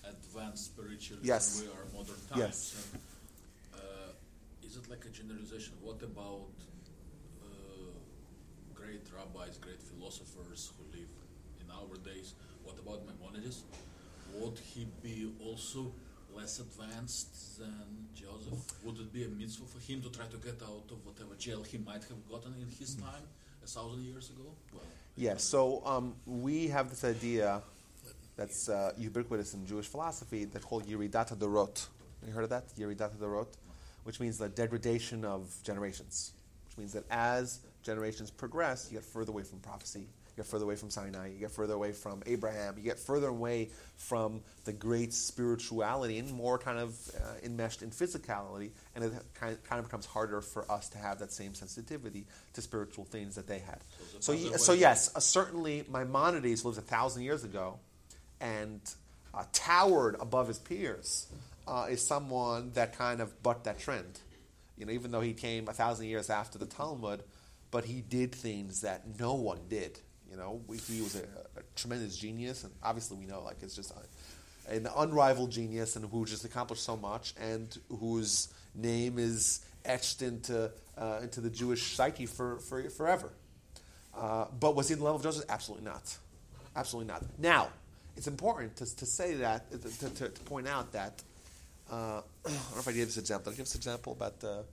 advanced spiritually yes. we are modern times. Yes. And, uh, is it like a generalization? What about uh, great rabbis, great philosophers who live in our days? What about Maimonides? Would he be also less advanced than Joseph? Would it be a mitzvah for him to try to get out of whatever jail he might have gotten in his time a thousand years ago? Well, yes. So um, we have this idea that's uh, ubiquitous in Jewish philosophy that's called Yeridat Dorot. You heard of that? Yeridat Dorot, which means the degradation of generations, which means that as generations progress, you get further away from prophecy, get further away from Sinai, you get further away from Abraham, you get further away from the great spirituality and more kind of uh, enmeshed in physicality, and it kind of, kind of becomes harder for us to have that same sensitivity to spiritual things that they had. So, so, so yes, uh, certainly Maimonides lives a thousand years ago and uh, towered above his peers uh, is someone that kind of bucked that trend. You know, even though he came a thousand years after the Talmud, but he did things that no one did. You know, he was a, a tremendous genius, and obviously we know like it's just a, an unrivaled genius, and who just accomplished so much, and whose name is etched into uh, into the Jewish psyche for, for forever. Uh, but was he in the level of Joseph? Absolutely not. Absolutely not. Now, it's important to, to say that, to, to, to point out that, uh, I don't know if I gave this example. Did I give this example about the,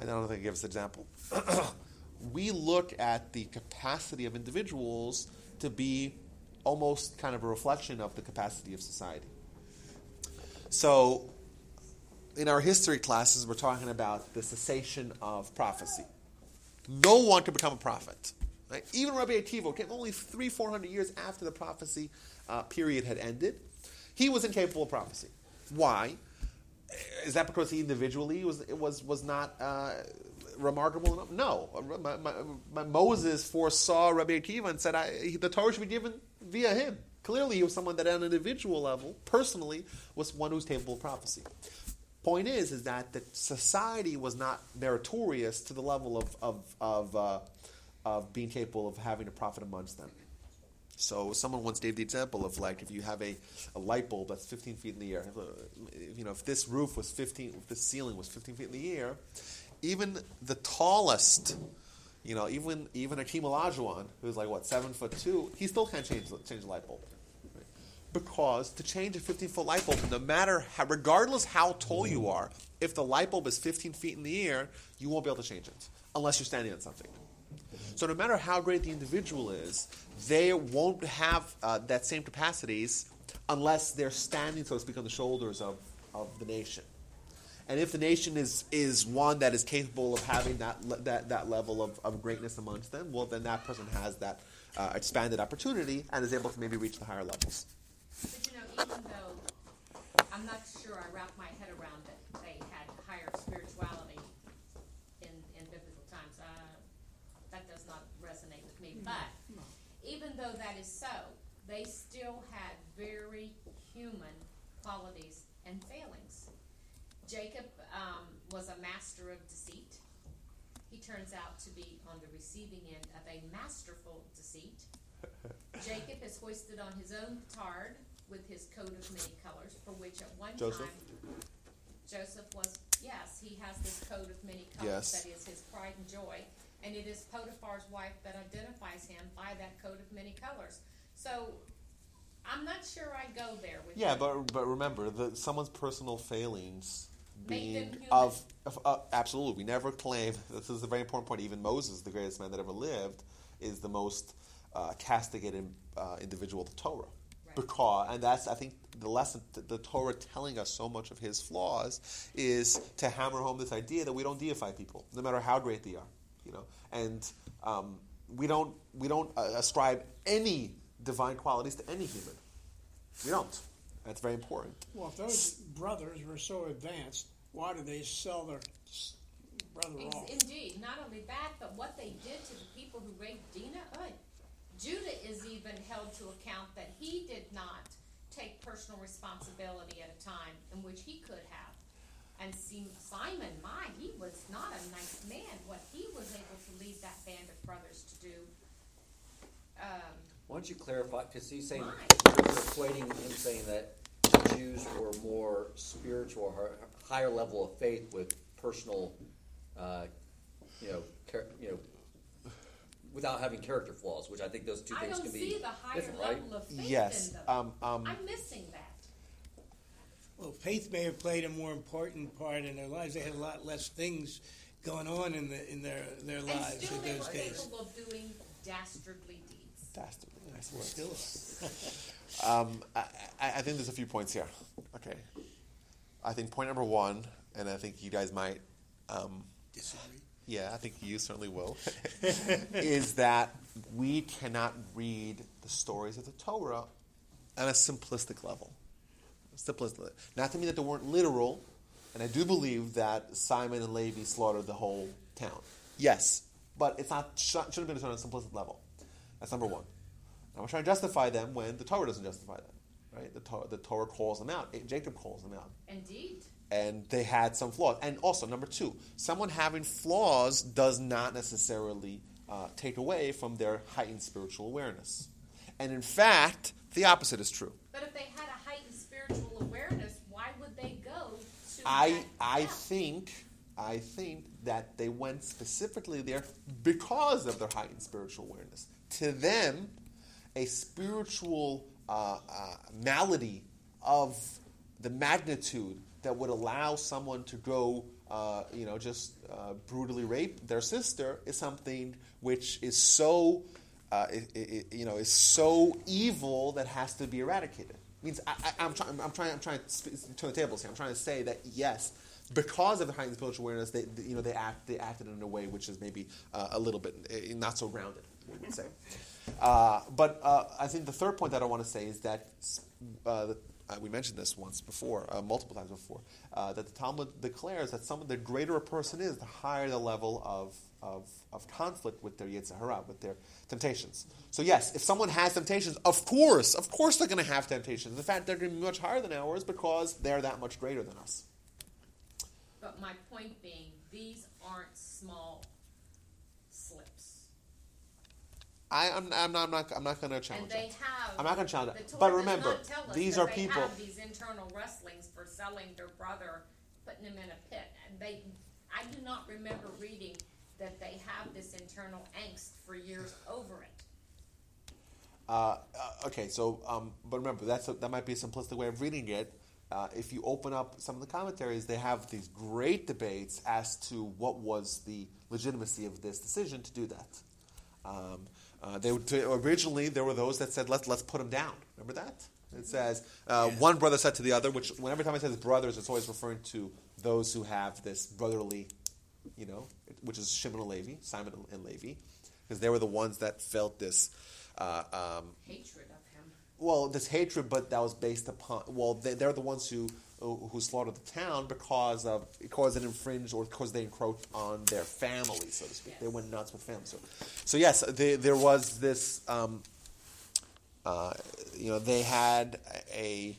I don't think I gave this example. we look at the capacity of individuals to be almost kind of a reflection of the capacity of society. So, in our history classes, we're talking about the cessation of prophecy. No one could become a prophet. Right? Even Rabbi Akiva came only three, four hundred years after the prophecy uh, period had ended. He was incapable of prophecy. Why? Is that because he individually was was was not uh, remarkable enough? No. My, my, my Moses foresaw Rabbi Akiva and said, I, "The Torah should be given via him." Clearly, he was someone that, on an individual level, personally, was one who's capable of prophecy. Point is, is that the society was not meritorious to the level of of of, uh, of being capable of having a prophet amongst them. So someone once gave the example of like if you have a, a light bulb that's 15 feet in the air, if, you know, if this roof was 15, if this ceiling was 15 feet in the air, even the tallest, you know, even even Akeem Olajuwon, who's like what seven foot two, he still can't change change the light bulb. Because to change a 15 foot light bulb, no matter how, regardless how tall you are, if the light bulb is 15 feet in the air, you won't be able to change it unless you're standing on something. So no matter how great the individual is, they won't have uh, that same capacities unless they're standing, so to speak, on the shoulders of, of the nation. And if the nation is, is one that is capable of having that, that, that level of, of greatness amongst them, well, then that person has that uh, expanded opportunity and is able to maybe reach the higher levels. But you know, even though I'm not sure I wrap my head around that they had higher spirituality in, in biblical times, uh, that does not resonate with me. But even though that is so, they still had very human qualities and failings. Jacob um, was a master of deceit. He turns out to be on the receiving end of a masterful deceit. Jacob is hoisted on his own petard with his coat of many colors, for which at one Joseph? time Joseph was, yes, he has this coat of many colors Yes. that is his pride and joy and it is Potiphar's wife that identifies him by that coat of many colors. So I'm not sure I go there with Yeah, you. but but remember, that someone's personal failings being of, of uh, absolutely. We never claim this is a very important point. Even Moses, the greatest man that ever lived, is the most uh, castigated uh, individual of the Torah. Right. Because, and that's I think the lesson the Torah telling us so much of his flaws is to hammer home this idea that we don't deify people, no matter how great they are, you know, and um, we don't we don't uh, ascribe any divine qualities to any human. We don't. That's very important. Well, if those brothers were so advanced, why did they sell their brother off? Indeed. Not only that, but what they did to the people who raped Dinah. Uh, Judah is even held to account that he did not take personal responsibility at a time in which he could have. And Simon, my, he was not a nice man. What he was able to lead that band of brothers to do. Um, Why don't you clarify? Because he's saying you're equating him saying that Jews were more spiritual, higher level of faith with personal, uh, you know, char- you know, without having character flaws, which I think those two I things can be see the higher different, level right? of faith Yes. in them. Um, um, I'm missing that. Well, faith may have played a more important part in their lives. They had a lot less things going on in the in their their And lives still in they those were days. capable of doing dastardly deeds. Dastardly, nice. Still, Um, I, I think there's a few points here. Okay. I think point number one, and I think you guys might, um, disagree. yeah, I think you certainly will, is that we cannot read the stories of the Torah on a simplistic level. Simplistic. Not to mean that they weren't literal, and I do believe that Simon and Levi slaughtered the whole town. Yes, but it's not shouldn't have been on a simplistic level. That's number one. I'm trying to justify them when the Torah doesn't justify them. Right? The Torah, the Torah calls them out. Jacob calls them out. Indeed. And they had some flaws. And also, number two, someone having flaws does not necessarily uh, take away from their heightened spiritual awareness. And in fact, the opposite is true. But if they had a heightened spiritual awareness, why would they go to I I think I think that they went specifically there because of their heightened spiritual awareness. To them, a spiritual uh, uh, malady of the magnitude that would allow someone to go, uh, you know, just uh, brutally rape their sister is something which is so, uh, i i you know, is so evil that has to be eradicated. Means I, I'm, trying. I'm trying. I'm trying to turn the tables here. I'm trying to say that yes, because of the heightened spiritual awareness, they, you know, they act. They acted in a way which is maybe uh, a little bit uh, not so grounded. We would say. Uh, but uh, I think the third point that I want to say is that uh, uh, we mentioned this once before, uh, multiple times before, that the Talmud declares that some the greater a person is, the higher the level of, of, of conflict with their Yetzer Hara, with their temptations. So yes, if someone has temptations, of course, of course they're going to have temptations. In fact, they're going to be much higher than ours because they're that much greater than us. But my point being, these aren't small I, I'm, I'm not, I'm not, I'm not going to And challenge they that. have. I'm not gonna challenge the that. But remember, not tell us these are they people- Have these internal wrestlings for selling their brother, putting him in a pit, and they. I do not remember reading that they have this internal angst for years over it. Uh, uh, okay, so um, but remember that's a, that might be a simplistic way of reading it. Uh, if you open up some of the commentaries, they have these great debates as to what was the legitimacy of this decision to do that. Um, uh, they would- originally there were those that said let's let's put him down. Remember that? It says uh, one brother said to the other, which whenever time it says brothers, it's always referring to those who have this brotherly, you know, which is Shimon and Levi, Simon and Levi, because they were the ones that felt this. Uh, um, Hatred of him. well, this hatred, but that was based upon. Well, they, they're the ones who who slaughtered the town because of because it infringed or because they encroached on their family, so to speak. Yes. They went nuts with family. So, so yes, they, there was this. Um, uh, you know, they had a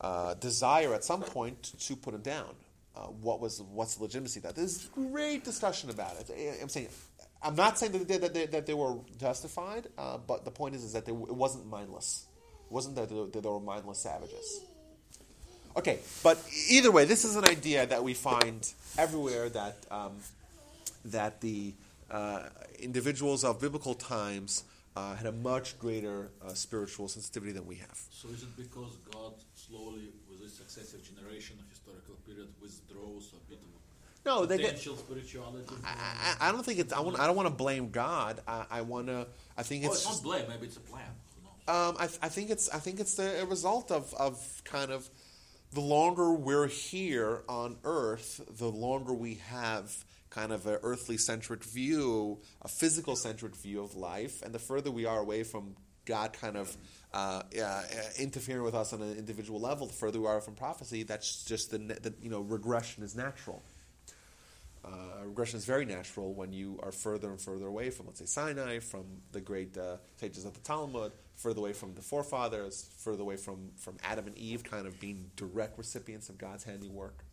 uh, desire at some point to put him down. Uh, what was what's the legitimacy of that? There's great discussion about it. I'm saying, I'm not saying that they, that they, that they were justified, uh, but the point is, is that they, it wasn't mindless. It wasn't that they, that they were mindless savages. Okay, but either way, this is an idea that we find everywhere that um, that the uh, individuals of biblical times uh, had a much greater uh, spiritual sensitivity than we have. So is it because God slowly, with this successive generation, historical period, withdraws a bit of No, they get. potential spirituality? I, I I don't think it's. I, want, I don't want to blame God. I, I want to. I think it's. oh, it's. it's not blame. Maybe it's a plan. Um, I, I think it's I think it's the result of, of kind of the longer we're here on Earth, the longer we have kind of an earthly centric view, a physical centric view of life, and the further we are away from God, kind of uh, uh, interfering with us on an individual level, the further we are from prophecy. That's just the, the you know regression is natural. Uh, regression is very natural when you are further and further away from, let's say, Sinai, from the great uh, sages of the Talmud, further away from the forefathers, further away from, from Adam and Eve, kind of being direct recipients of God's handiwork.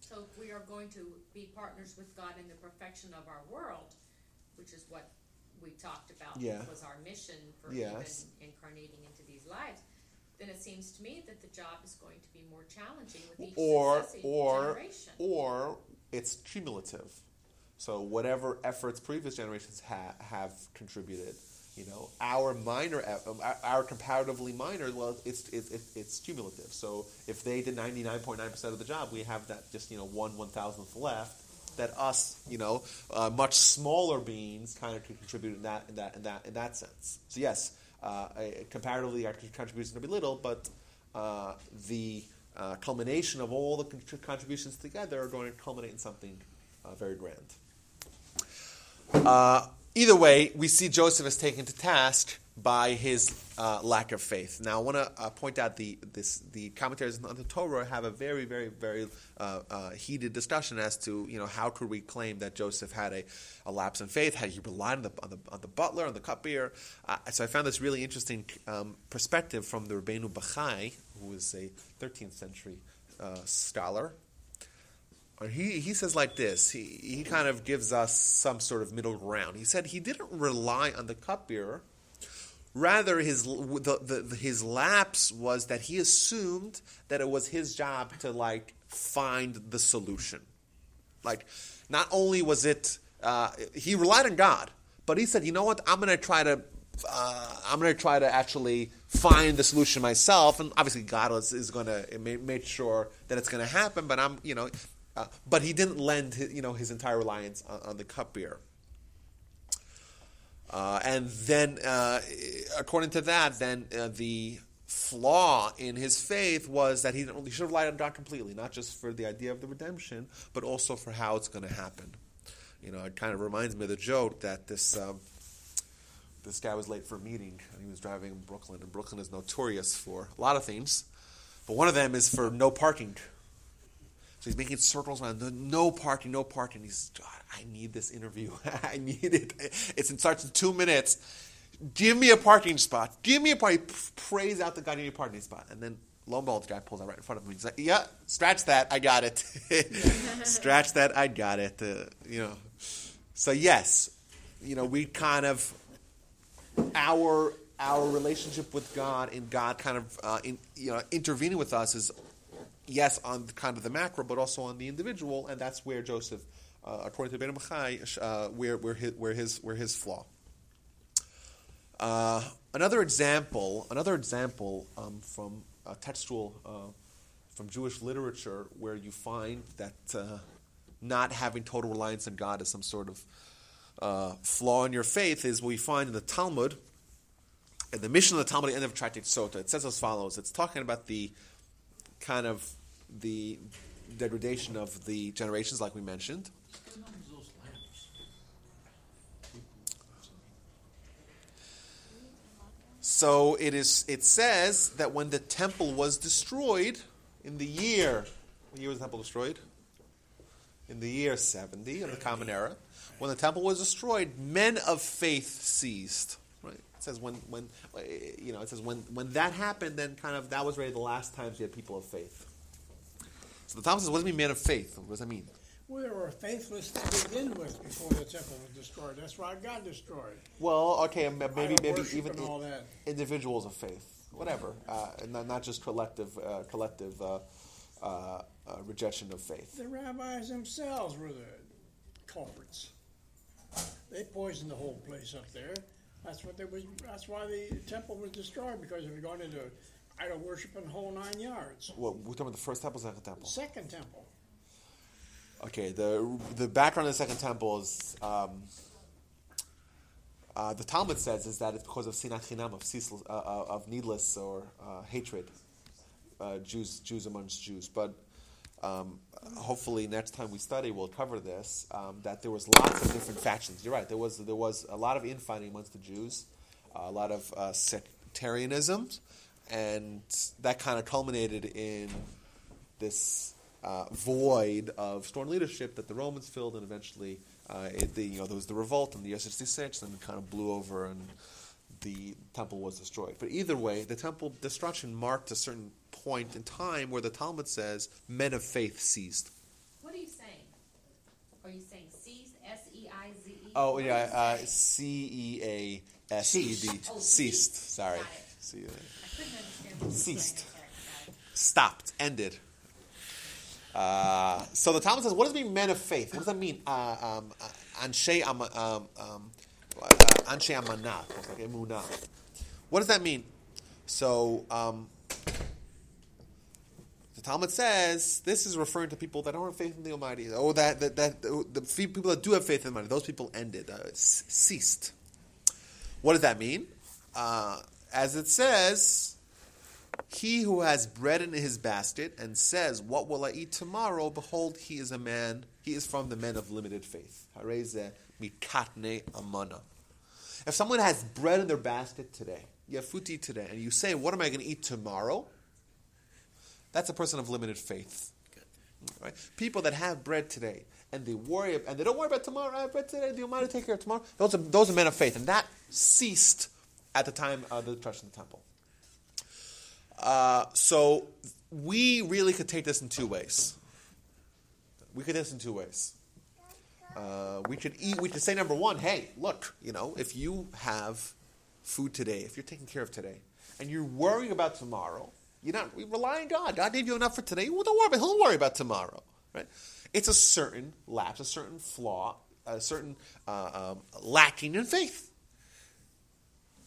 So if we are going to be partners with God in the perfection of our world, which is what we talked about Yeah. was our mission for Yes. even incarnating into these lives, then it seems to me that the job is going to be more challenging with each Or, or, generation. or it's cumulative. So whatever efforts previous generations ha- have contributed, you know, our minor, um, our, comparatively minor, well, it's, it's, it's, cumulative. So if they did 99.9% of the job, we have that just, you know, one one thousandth left that us, you know, uh, much smaller beings kind of contribute in that, in that, in that, in that sense. So yes, uh, comparatively our contributions are be little, but uh, the uh, culmination of all the contributions together are going to culminate in something uh, very grand. Uh, either way, we see Joseph is taken to task by his uh, lack of faith. Now, I want to uh, point out the this the commentaries on the Torah have a very, very, very uh, uh, heated discussion as to you know how could we claim that Joseph had a, a lapse in faith? Had he relied on the on the, on the butler on the cupbearer? Uh, so I found this really interesting um, perspective from the Rabbeinu Bachai, who is a 13th century uh, scholar. He, he says like this. He, he kind of gives us some sort of middle ground. He said he didn't rely on the cupbearer. Rather, his the, the, his lapse was that he assumed that it was his job to like find the solution. Like, not only was it uh, he relied on God, but he said, you know what? I'm going to try to uh, I'm going to try to actually find the solution myself. And obviously, God is, is going to make sure that it's going to happen. But I'm you know, uh, but he didn't lend his, you know his entire reliance on, on the cupbearer. Uh, and then, uh, according to that, then uh, the flaw in his faith was that he, didn't, should have relied on God completely, not just for the idea of the redemption, but also for how it's going to happen. You know, it kind of reminds me of the joke that this um, this guy was late for a meeting and he was driving in Brooklyn, and Brooklyn is notorious for a lot of things, but one of them is for no parking. So he's making circles around no, no parking, no parking. He's, God, I need this interview. I need it. It's it starts in two minutes. Give me a parking spot. Give me a parking. Praise out the guy need a parking spot, and then lo and behold, the guy pulls out right in front of him. He's like, "Yeah, scratch that. I got it. scratch that. I got it." Uh, you know. So yes, you know we kind of our our relationship with God and God kind of uh, in, you know intervening with us is yes on kind of the macro, but also on the individual, and that's where Joseph, uh, according to Ben Machai, uh, where where his where his where his flaw. Uh, another example, another example um, from textual, uh, from Jewish literature, where you find that uh, not having total reliance on God is some sort of uh, flaw in your faith, is what we find in the Talmud. In the Mishnah of the Talmud, the end of Tractate Sota, it says as follows: It's talking about the kind of the degradation of the generations, like we mentioned. So it is. It says that when the temple was destroyed in the year, what year was the temple destroyed? In the year seventy of the Common Era, when the temple was destroyed, men of faith ceased. Says when when uh, you know it says when when that happened, then kind of that was really the last times you had people of faith. So the Talmud says, what does it mean, man of faith? What does that mean? We were faithless to begin with before the temple was destroyed. That's why God destroyed. Well, okay, maybe maybe even individuals of faith, whatever, uh, and not, not just collective uh, collective uh, uh, uh, rejection of faith. The rabbis themselves were the culprits. They poisoned the whole place up there. That's what they was. That's why the temple was destroyed because it was going into idol worship and the whole nine yards. Well, we're talking about the first temple, second temple. Second temple. Okay, the the background of the second temple is um, uh, the Talmud says is that it's because of sinat chinam of ceaseless, uh, uh, of needless or uh, hatred, uh, Jews Jews amongst Jews. But um, hopefully next time we study we'll cover this. Um, that there was lots of different factions. You're right. There was there was a lot of infighting amongst the Jews, a lot of uh, sectarianism, and that kind of culminated in this uh, void of strong leadership that the Romans filled, and eventually, uh, it, the, you know, there was the revolt in the year 66, and it kind of blew over, and the temple was destroyed. But either way, the temple destruction marked a certain point in time where the Talmud says men of faith ceased. What are you saying? Are you saying seized? S E I Z E? Oh yeah, uh. C E A S E D. Oh, Ceased. ceased. Sorry. See, I couldn't understand what you were saying. Ceased. Okay, got it. stopped, ended. Uh, so the Talmud says, what does it mean, men of faith? What does that mean? Uh, um, uh, Anshe am- um, um, uh, Anshe amanah, like emunah. What does that mean? So um, Talmud says this is referring to people that don't have faith in the Almighty, Oh, that that, that the people that do have faith in the Almighty. Those people ended, uh, ceased. What does that mean? Uh, as it says, he who has bread in his basket and says, What will I eat tomorrow? Behold, he is a man, he is from the men of limited faith. Mikatne amana. If someone has bread in their basket today, you have food to eat today, and you say, What am I going to eat tomorrow? That's a person of limited faith. Right? People that have bread today and they worry and they don't worry about tomorrow. I have bread today. Do you mind to take care of tomorrow? Those are those are men of faith, and that ceased at the time of the destruction of the temple. Uh, so we really could take this in two ways. We could take this in two ways. Uh, we could eat. We could say number one, hey, look, you know, if you have food today, if you're taking care of today, and you're worrying about tomorrow, you're not. We rely on God. God gave you enough for today. Well, don't worry about. He'll worry about tomorrow, right? It's a certain lapse, a certain flaw, a certain uh, um, lacking in faith.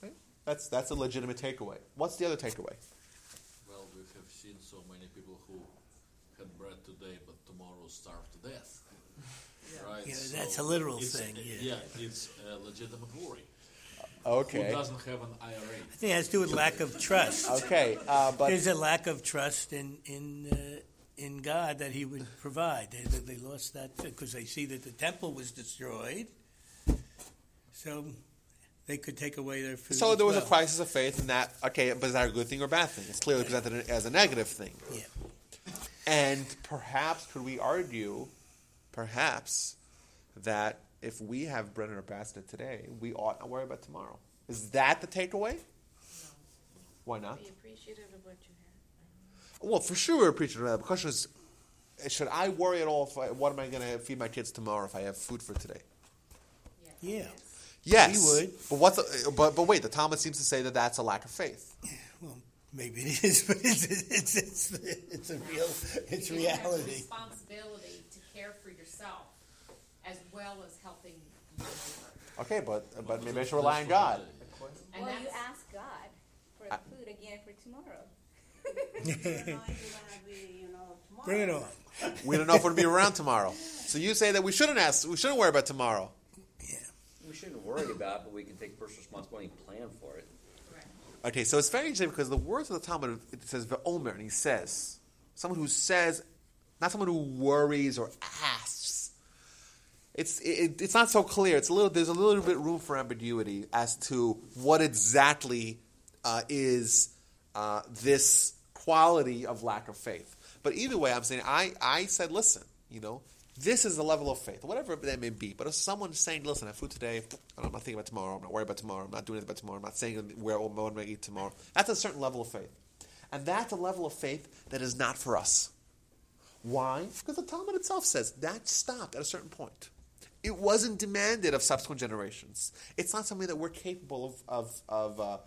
Right? That's that's a legitimate takeaway. What's the other takeaway? Well, we have seen so many people who had bread today, but tomorrow starve to death. Right? Yeah, So that's a literal it's- thing, yeah. Yeah, it's a legitimate worry. Okay. Who doesn't have an IRA? I think it has to do with lack of trust. Okay, uh, but There's a lack of trust in in uh, in God that He would provide. They, they lost that because they see that the temple was destroyed, so they could take away their food. So as there was a crisis of faith in that, okay, but is that a good thing or a bad thing? It's clearly presented as a negative thing. Yeah. And perhaps, could we argue, perhaps, that if we have bread in our basket today, we ought not worry about tomorrow? Is that the takeaway? No. Why not? Be appreciative of what you have. Well, for sure we're appreciative of that. The question is, should I worry at all if I, what am I going to feed my kids tomorrow if I have food for today? Yeah. Yes. We would. But, what's the, but, but wait, the Talmud seems to say that that's a lack of faith. Well, maybe it is, but it's it's it's, it's a real it's You have a reality. responsibility to care for yourself as well as helping your neighbor. Okay, but but maybe I should rely on God. And well, you ask God for I- food again for tomorrow. Bring it on. We don't know if we'll be around tomorrow. So you say that we shouldn't ask, we shouldn't worry about tomorrow. Yeah. We shouldn't worry about it, but we can take personal responsibility and plan for it. Okay, so it's very interesting because the words of the Talmud it says ve'omer, and he says someone who says, not someone who worries or asks. It's it, it's not so clear. It's a little there's a little bit room for ambiguity as to what exactly uh, is uh, this quality of lack of faith. But either way, I'm saying I I said, listen, you know, this is the level of faith, whatever that may be. But if someone's saying, listen, I food today, I'm not thinking about tomorrow, I'm not worried about tomorrow, I'm not doing anything about tomorrow, I'm not saying where what I'm going to eat tomorrow, that's a certain level of faith. And that's a level of faith that is not for us. Why? Because the Talmud itself says that stopped at a certain point. It wasn't demanded of subsequent generations. It's not something that we're capable of. of, of uh,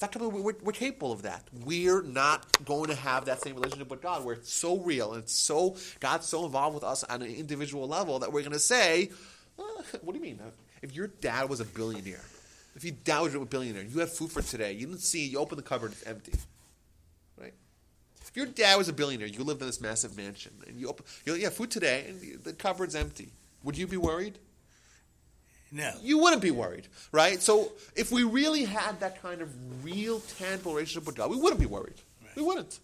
not we're, we're capable of that. We're not going to have that same relationship with God where it's so real and it's so God's so involved with us on an individual level that we're going to say, uh, "What do you mean? If your dad was a billionaire If you doubted a billionaire, you have food for today. You didn't see. You open the cupboard, it's empty. Right? If your dad was a billionaire, you lived in this massive mansion, and you open, you have food today, and the cupboard's empty. Would you be worried? No. You wouldn't be worried, right? So if we really had that kind of real, tangible relationship with God, we wouldn't be worried. Right. We wouldn't.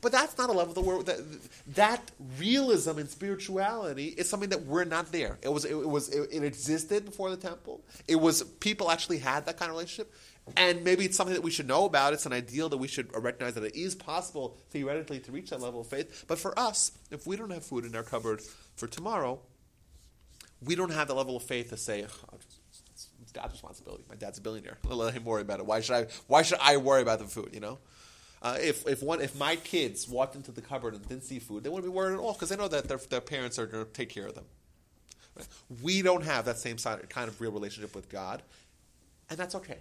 But that's not a level of the world that that realism in spirituality is something that we're not there. It was it, was it, it, existed before the temple. It was people actually had that kind of relationship, and maybe it's something that we should know about. It's an ideal that we should recognize that it is possible theoretically to reach that level of faith. But for us, if we don't have food in our cupboard for tomorrow, we don't have the level of faith to say, oh, it's God's responsibility. My dad's a billionaire. Let him worry about it. Why should I? Why should I worry about the food? You know. Uh, if if one if my kids walked into the cupboard and didn't see food, they wouldn't be worried at all because they know that their, their parents are going to take care of them. We don't have that same kind of real relationship with God, and that's okay.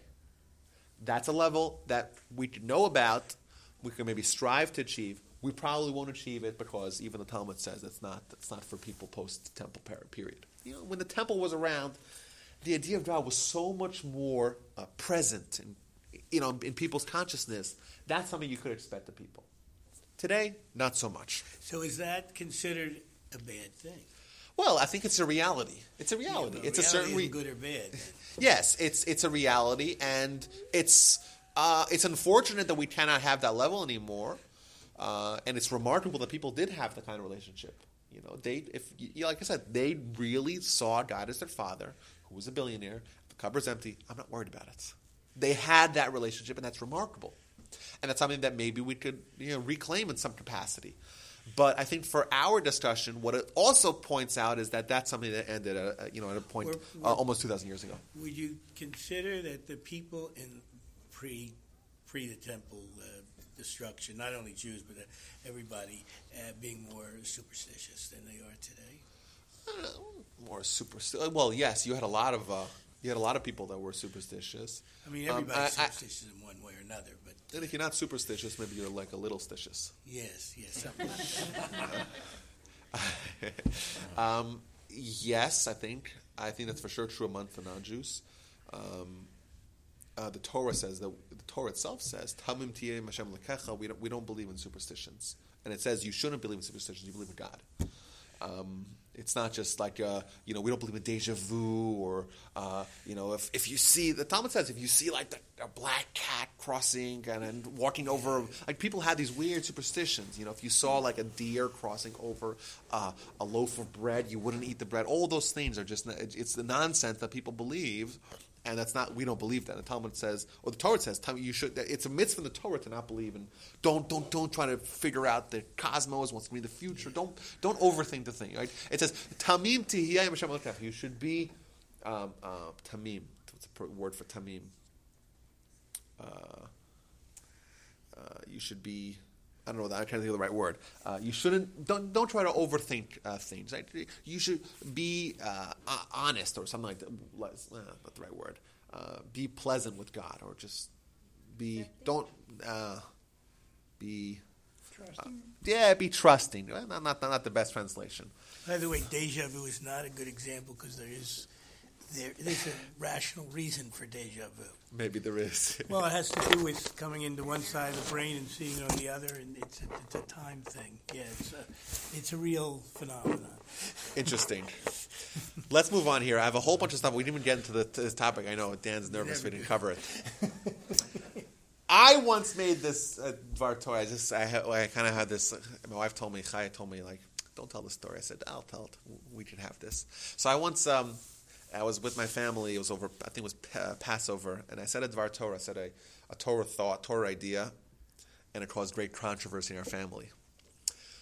That's a level that we know about. We can maybe strive to achieve. We probably won't achieve it because even the Talmud says it's not it's not for people post temple period. You know, when the temple was around, the idea of God was so much more uh, present and you know in people's consciousness that's something you could expect of people. Today, not so much. So is that considered a bad thing? Well, I think it's a reality. It's a reality. Yeah, it's a certain re- good or bad. yes, it's it's a reality, and it's uh, it's unfortunate that we cannot have that level anymore. Uh, and it's remarkable that people did have the kind of relationship. You know, they if you, like I said, they really saw God as their father, who was a billionaire. The cupboard's empty. I'm not worried about it. They had that relationship, and that's remarkable and that's something that maybe we could you know, reclaim in some capacity. But I think for our discussion, what it also points out is that that's something that ended at you know at a point uh, almost two thousand years ago. Would you consider that the people in pre pre the temple uh, destruction, not only Jews but uh, everybody, uh, being more superstitious than they are today? Uh, more superstitious. Well, yes, you had a lot of uh, you had a lot of people that were superstitious. I mean, everybody's um, I, superstitious I, in one way or another. And if you're not superstitious, maybe you're like a little stitious. Yes, yes. um, yes, I think. I think that's for sure true among the non-Jews. Um, uh, the Torah says that the Torah itself says Tamim Hashem lekecha. We don't we don't believe in superstitions, and it says you shouldn't believe in superstitions. You believe in God. Um, it's not just like uh, you know we don't believe in deja vu or uh, you know if, if you see the Talmud says if you see like the, a black cat crossing and, and walking over like people had these weird superstitions you know if you saw like a deer crossing over uh, a loaf of bread you wouldn't eat the bread all those things are just it's the nonsense that people believe and that's not we don't believe that. The Talmud says, or the Torah says, you should. It's a mitzvah in the Torah to not believe and don't don't don't try to figure out the cosmos, what's going to be the future. Don't don't overthink the thing. Right? It says tamim tihiyayim You should be um, uh, tamim. What's the word for tamim? Uh, uh, you should be. I don't know. I can't think of the right word. Uh, you shouldn't. Don't don't try to overthink uh, things. Right? You should be uh, honest or something like that. Uh, not the right word. Uh, be pleasant with God, or just be. Don't uh, be. Trusting. yeah, be trusting. Not, not not the best translation. By the way, deja vu is not a good example because there is there is a rational reason for deja vu. Maybe there is. well, it has to do with coming into one side of the brain and seeing on the other, and it's a, it's a time thing. Yeah, it's a, it's a real phenomenon. Interesting. Let's move on here. I have a whole bunch of stuff. We didn't even get into the, this topic. I know Dan's nervous we didn't cover it. I once made this uh, Vartor. I just, I, I kind of had this. My wife told me, Chaya told me, like, don't tell the story. I said, I'll tell it. We can have this. So I once. Um, I was with my family. It was over, I think it was Passover, and I said a Dvar Torah. I said a, a Torah thought, Torah idea, and it caused great controversy in our family.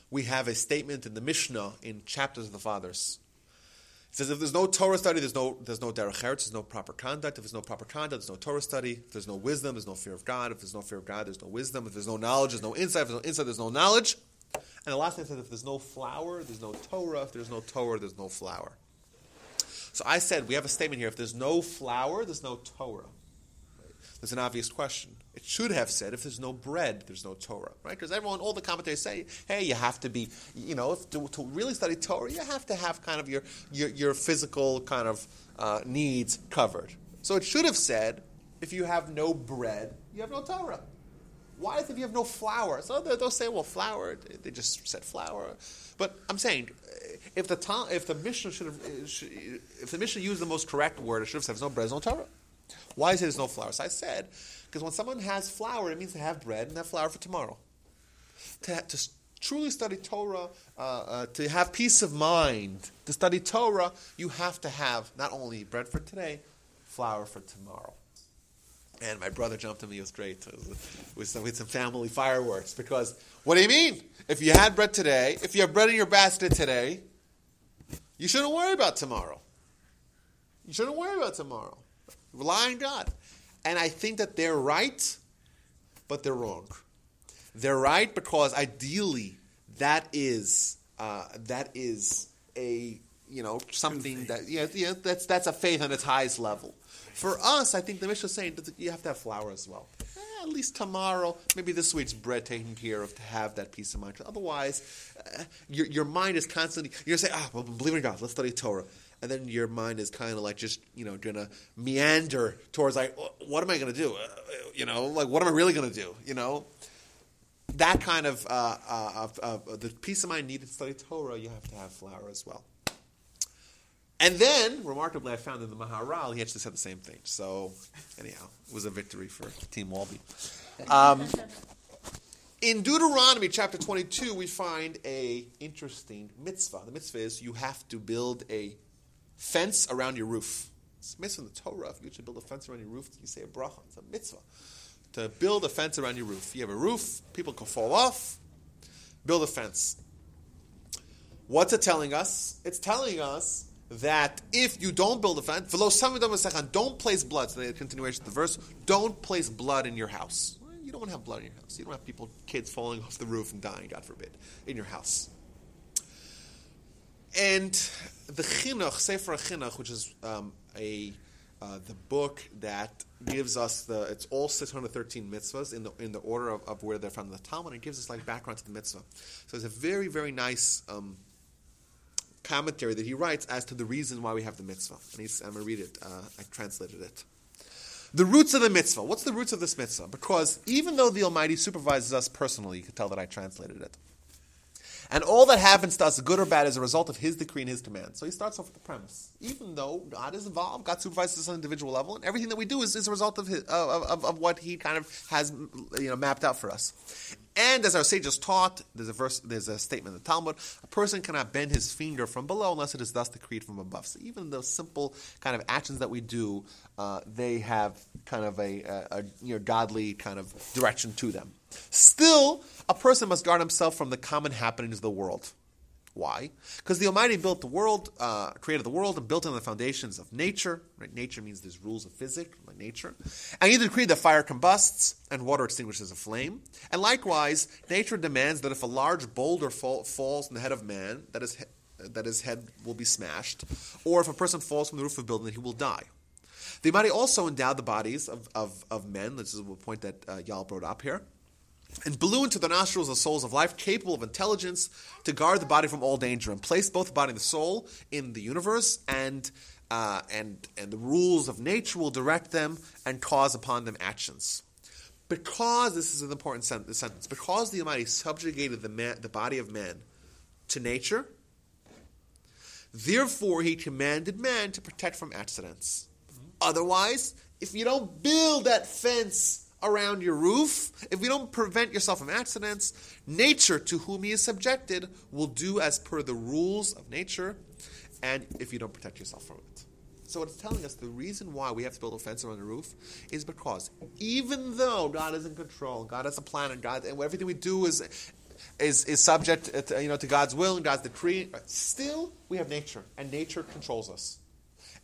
We have a statement in the Mishnah in chapters of the Fathers. It says if there's no Torah study, there's no there's no derech eretz, there's no proper conduct. If there's no proper conduct, there's no Torah study. If there's no wisdom, there's no fear of God. If there's no fear of God, there's no wisdom. If there's no knowledge, there's no insight. If there's no insight, there's no knowledge. And the last thing says if there's no flour, there's no Torah. If there's no Torah, there's no flour. So I said, we have a statement here if there's no flour, there's no Torah. There's an obvious question. It should have said, if there's no bread, there's no Torah, right? Because everyone, all the commentators say, hey, you have to be, you know, to, to really study Torah, you have to have kind of your, your, your physical kind of uh, needs covered. So it should have said, if you have no bread, you have no Torah. Why is it if you have no flour? So they'll say, well, flour. They just said flour. But I'm saying, if the if the Mishnah should have, if the Mishnah used the most correct word, it should have said, there's no bread, there's no Torah. Why is it there's no flour? So I said, because when someone has flour, it means they have bread and they have flour for tomorrow. To, to truly study Torah, uh, uh, to have peace of mind, to study Torah, you have to have not only bread for today, flour for tomorrow. And my brother jumped on me. It was great. some, with some family fireworks. Because what do you mean? If you had bread today, if you have bread in your basket today, you shouldn't worry about tomorrow. You shouldn't worry about tomorrow. Rely on God. And I think that they're right, but they're wrong. They're right because ideally that is uh, that is a you know something that yeah, yeah that's that's a faith on its highest level. For us, I think the Mishnah is saying that you have to have flour as well. At least tomorrow, maybe this week's bread taken care of to have that peace of mind. Otherwise, uh, your, your mind is constantly, you're going to say, ah, well, believe in God, let's study Torah. And then your mind is kind of like just, you know, going to meander towards like, what am I going to do? Uh, you know, like, what am I really going to do? You know? That kind of, uh, uh, of the peace of mind needed to study Torah, you have to have flour as well. And then, remarkably, I found in the Maharal, he actually said the same thing. So, anyhow, it was a victory for Team Walby. Um, in Deuteronomy chapter 22, we find a interesting mitzvah. The mitzvah is you have to build a fence around your roof. It's a mitzvah in the Torah. If you should build a fence around your roof, you say a bracha. It's a mitzvah. To build a fence around your roof. You have a roof, people can fall off. Build a fence. What's it telling us? It's telling us that if you don't build a fence, don't place blood. So the continuation of the verse, don't place blood in your house. You don't want to have blood in your house. You don't have people, kids falling off the roof and dying, God forbid, in your house. And the Chinuch, Sefer Chinuch, which is um, a uh, the book that gives us the it's all 613 mitzvahs in the in the order of, of where they're from the Talmud. And it gives us like background to the mitzvah. So it's a very very nice um, commentary that he writes as to the reason why we have the mitzvah. And he's, I'm going to read it. Uh, I translated it. The roots of the mitzvah. What's the roots of this mitzvah? Because even though the Almighty supervises us personally, you can tell that I translated it. And all that happens to us, good or bad, is a result of His decree and His command. So he starts off with the premise. Even though God is involved, God supervises us on an individual level, and everything that we do is, is a result of, his, of, of, of what He kind of has you know, mapped out for us. And as our sages taught, there's a verse, there's a statement in the Talmud: a person cannot bend his finger from below unless it is thus decreed from above. So even those simple kind of actions that we do, uh, they have kind of a, a, a you know, godly kind of direction to them. Still, a person must guard himself from the common happenings of the world. Why? Because the Almighty built the world, uh, created the world, and built on the foundations of nature. Right? Nature means there's rules of physics, like nature. And He decreed that fire combusts and water extinguishes a flame. And likewise, nature demands that if a large boulder fall, falls on the head of man, that his, that his head will be smashed, or if a person falls from the roof of a building, he will die. The Almighty also endowed the bodies of, of, of men. This is a point that uh, Yal brought up here and blew into the nostrils the souls of life, capable of intelligence, to guard the body from all danger, and placed both the body and the soul in the universe, and uh, and and the rules of nature will direct them and cause upon them actions. Because this is an important sentence, because the Almighty subjugated the man, the body of man, to nature, therefore He commanded man to protect from accidents. Otherwise, if you don't build that fence around your roof, if you don't prevent yourself from accidents, nature to whom he is subjected will do as per the rules of nature, and if you don't protect yourself from it. So it's telling us the reason why we have to build a fence around the roof is because even though God is in control, God has a plan, and God and everything we do is is, is subject to, you know to God's will and God's decree, still we have nature, and nature controls us,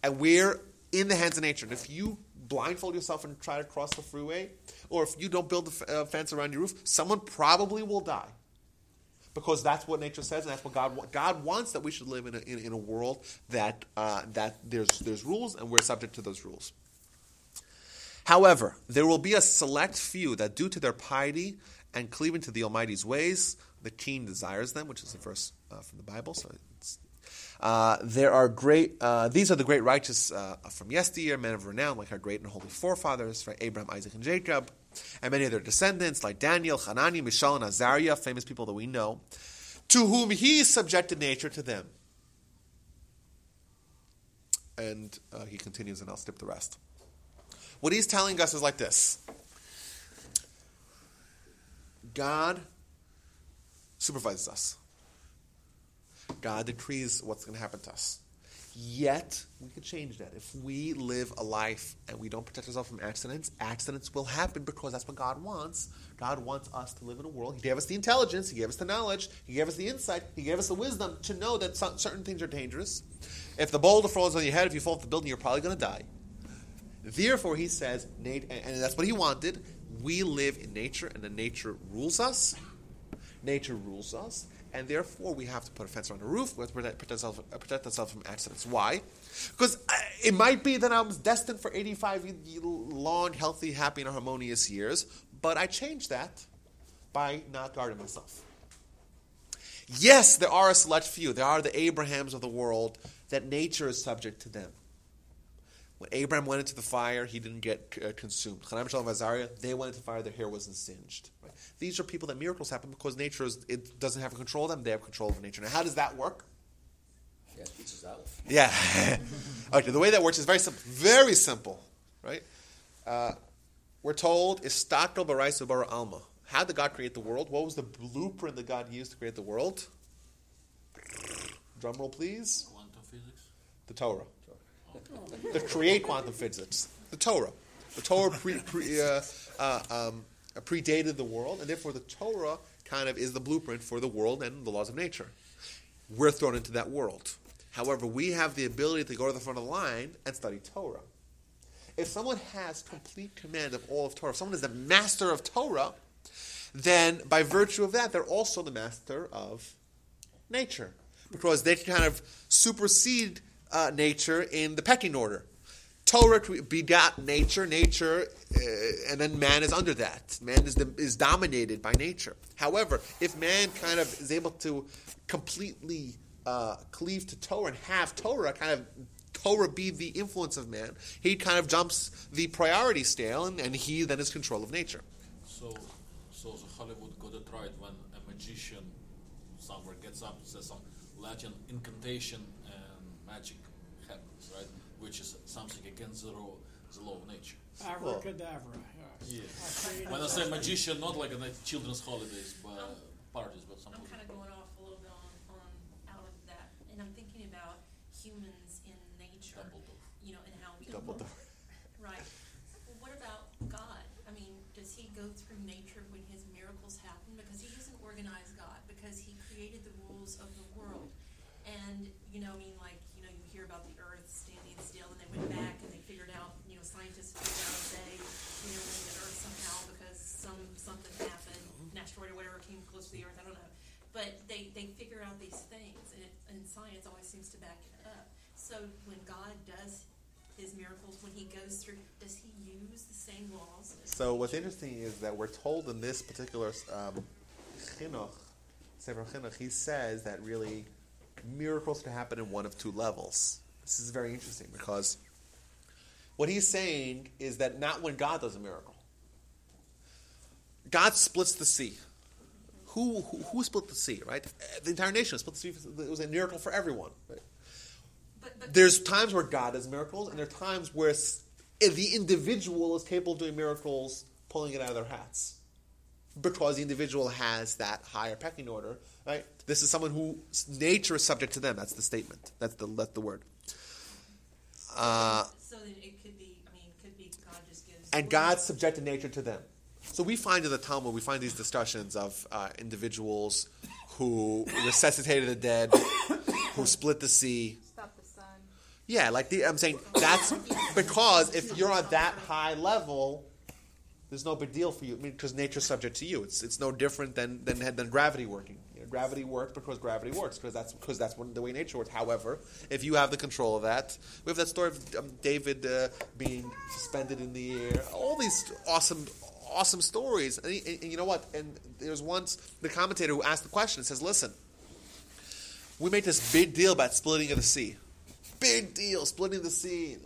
and we're in the hands of nature. And if you blindfold yourself and try to cross the freeway, or if you don't build a fence around your roof, someone probably will die. Because that's what nature says, and that's what God God wants that we should live in a, in, in a world that uh, that there's there's rules and we're subject to those rules. However, there will be a select few that, due to their piety and cleaving to the Almighty's ways, the king desires them, which is a verse uh, from the Bible. So Uh, there are great. Uh, these are the great righteous uh, from yesteryear, men of renown, like our great and holy forefathers, right? Abraham, Isaac, and Jacob, and many of their descendants, like Daniel, Hanani, Mishael, and Azariah, famous people that we know, to whom he subjected nature to them. And uh, he continues, and I'll skip the rest. What he's telling us is like this God supervises us. God decrees what's going to happen to us. Yet, we could change that. If we live a life and we don't protect ourselves from accidents, accidents will happen because that's what God wants. God wants us to live in a world. He gave us the intelligence, He gave us the knowledge, He gave us the insight, He gave us the wisdom to know that certain things are dangerous. If the boulder falls on your head, if you fall off the building, you're probably going to die. Therefore, He says, and that's what He wanted, we live in nature, and the nature rules us. Nature rules us and therefore we have to put a fence around the roof. To protect, protect, ourselves, uh, protect ourselves from accidents. Why? Because uh, it might be that I'm destined for 85 long, healthy, happy, and harmonious years, but I changed that by not guarding myself. Yes, there are a select few. There are the Abrahams of the world that nature is subject to them. When Abraham went into the fire, he didn't get uh, consumed. Chanan, Mishael, and Azariah, they went into the fire, their hair wasn't singed. Right? These are people that miracles happen because nature is, it doesn't have control of them, they have control of nature. Now, how does that work? Yeah, out. Yeah. okay, the way that works is very simple. Very simple, right? Uh, we're told, Istakel Baraisu Bara Alma. How did God create the world? What was the blueprint that God used to create the world? Drum roll, please. Quantum physics. The Torah to create quantum physics, the Torah. The Torah pre, pre, uh, uh, um, predated the world, and therefore the Torah kind of is the blueprint for the world and the laws of nature. We're thrown into that world. However, we have the ability to go to the front of the line and study Torah. If someone has complete command of all of Torah, if someone is the master of Torah, then by virtue of that, they're also the master of nature. Because they can kind of supersede uh, nature in the pecking order. Torah begot nature, nature, uh, and then man is under that. Man is, the, is dominated by nature. However, if man kind of is able to completely uh, cleave to Torah and have Torah kind of Torah be the influence of man, he kind of jumps the priority scale, and, and he then is control of nature. So, so the Hollywood got it right when a magician somewhere gets up and says some Latin incantation magic happens, right? Which is something against the law, the law of nature. Abracadabra. Yeah. yeah. when I say magician, not like a children's holidays, but parties, but something. I'm kind of going off a little bit on, on out of that, and I'm thinking about humans in nature. Dumbledore. You know, and how we. Dumbledore. Right. Well, what about God? I mean, does he go through nature when his miracles happen? Because he is an organized God, because he created the rules of the world. And, you know, I mean, like, hear about the Earth standing still, and they went back and they figured out, you know, scientists figured out they, you know, the Earth somehow because some something happened, an asteroid or whatever came close to the Earth. I don't know, but they they figure out these things, and, it, and to back it up. So when God does his miracles, when he goes through, does he use the same laws? So what's interesting is that we're told in this particular um, chinuch, Sefer Chinuch, he says that really miracles can happen in one of two levels. This is very interesting because what he's saying is that not when God does a miracle. God splits the sea. Who, who, who split the sea, right? The entire nation split the sea. It was a miracle for everyone. Right? But, but, There's times where God does miracles, and there are times where the individual is capable of doing miracles, pulling it out of their hats because the individual has that higher pecking order, right? This is someone who nature is subject to them. That's the statement. That's the that's the word. Uh, so then it could be. I mean, it could be God just gives. And God subjected nature to them. So we find in the Talmud, we find these discussions of uh, individuals who resuscitated the dead, who split the sea. Stop the sun. Yeah, like the, I'm saying that's because if you're on that high level, there's no big deal for you because I mean, nature's subject to you. It's, it's no different than, than, than gravity working. You know, gravity works because gravity works because that's because that's the way nature works. However, if you have the control of that, we have that story of um, David uh, being suspended in the air. All these awesome, awesome stories. And, and, and, you know what? And there's once the commentator who asked the question says, "Listen, we make this big deal about splitting of the sea. Big deal, splitting the sea.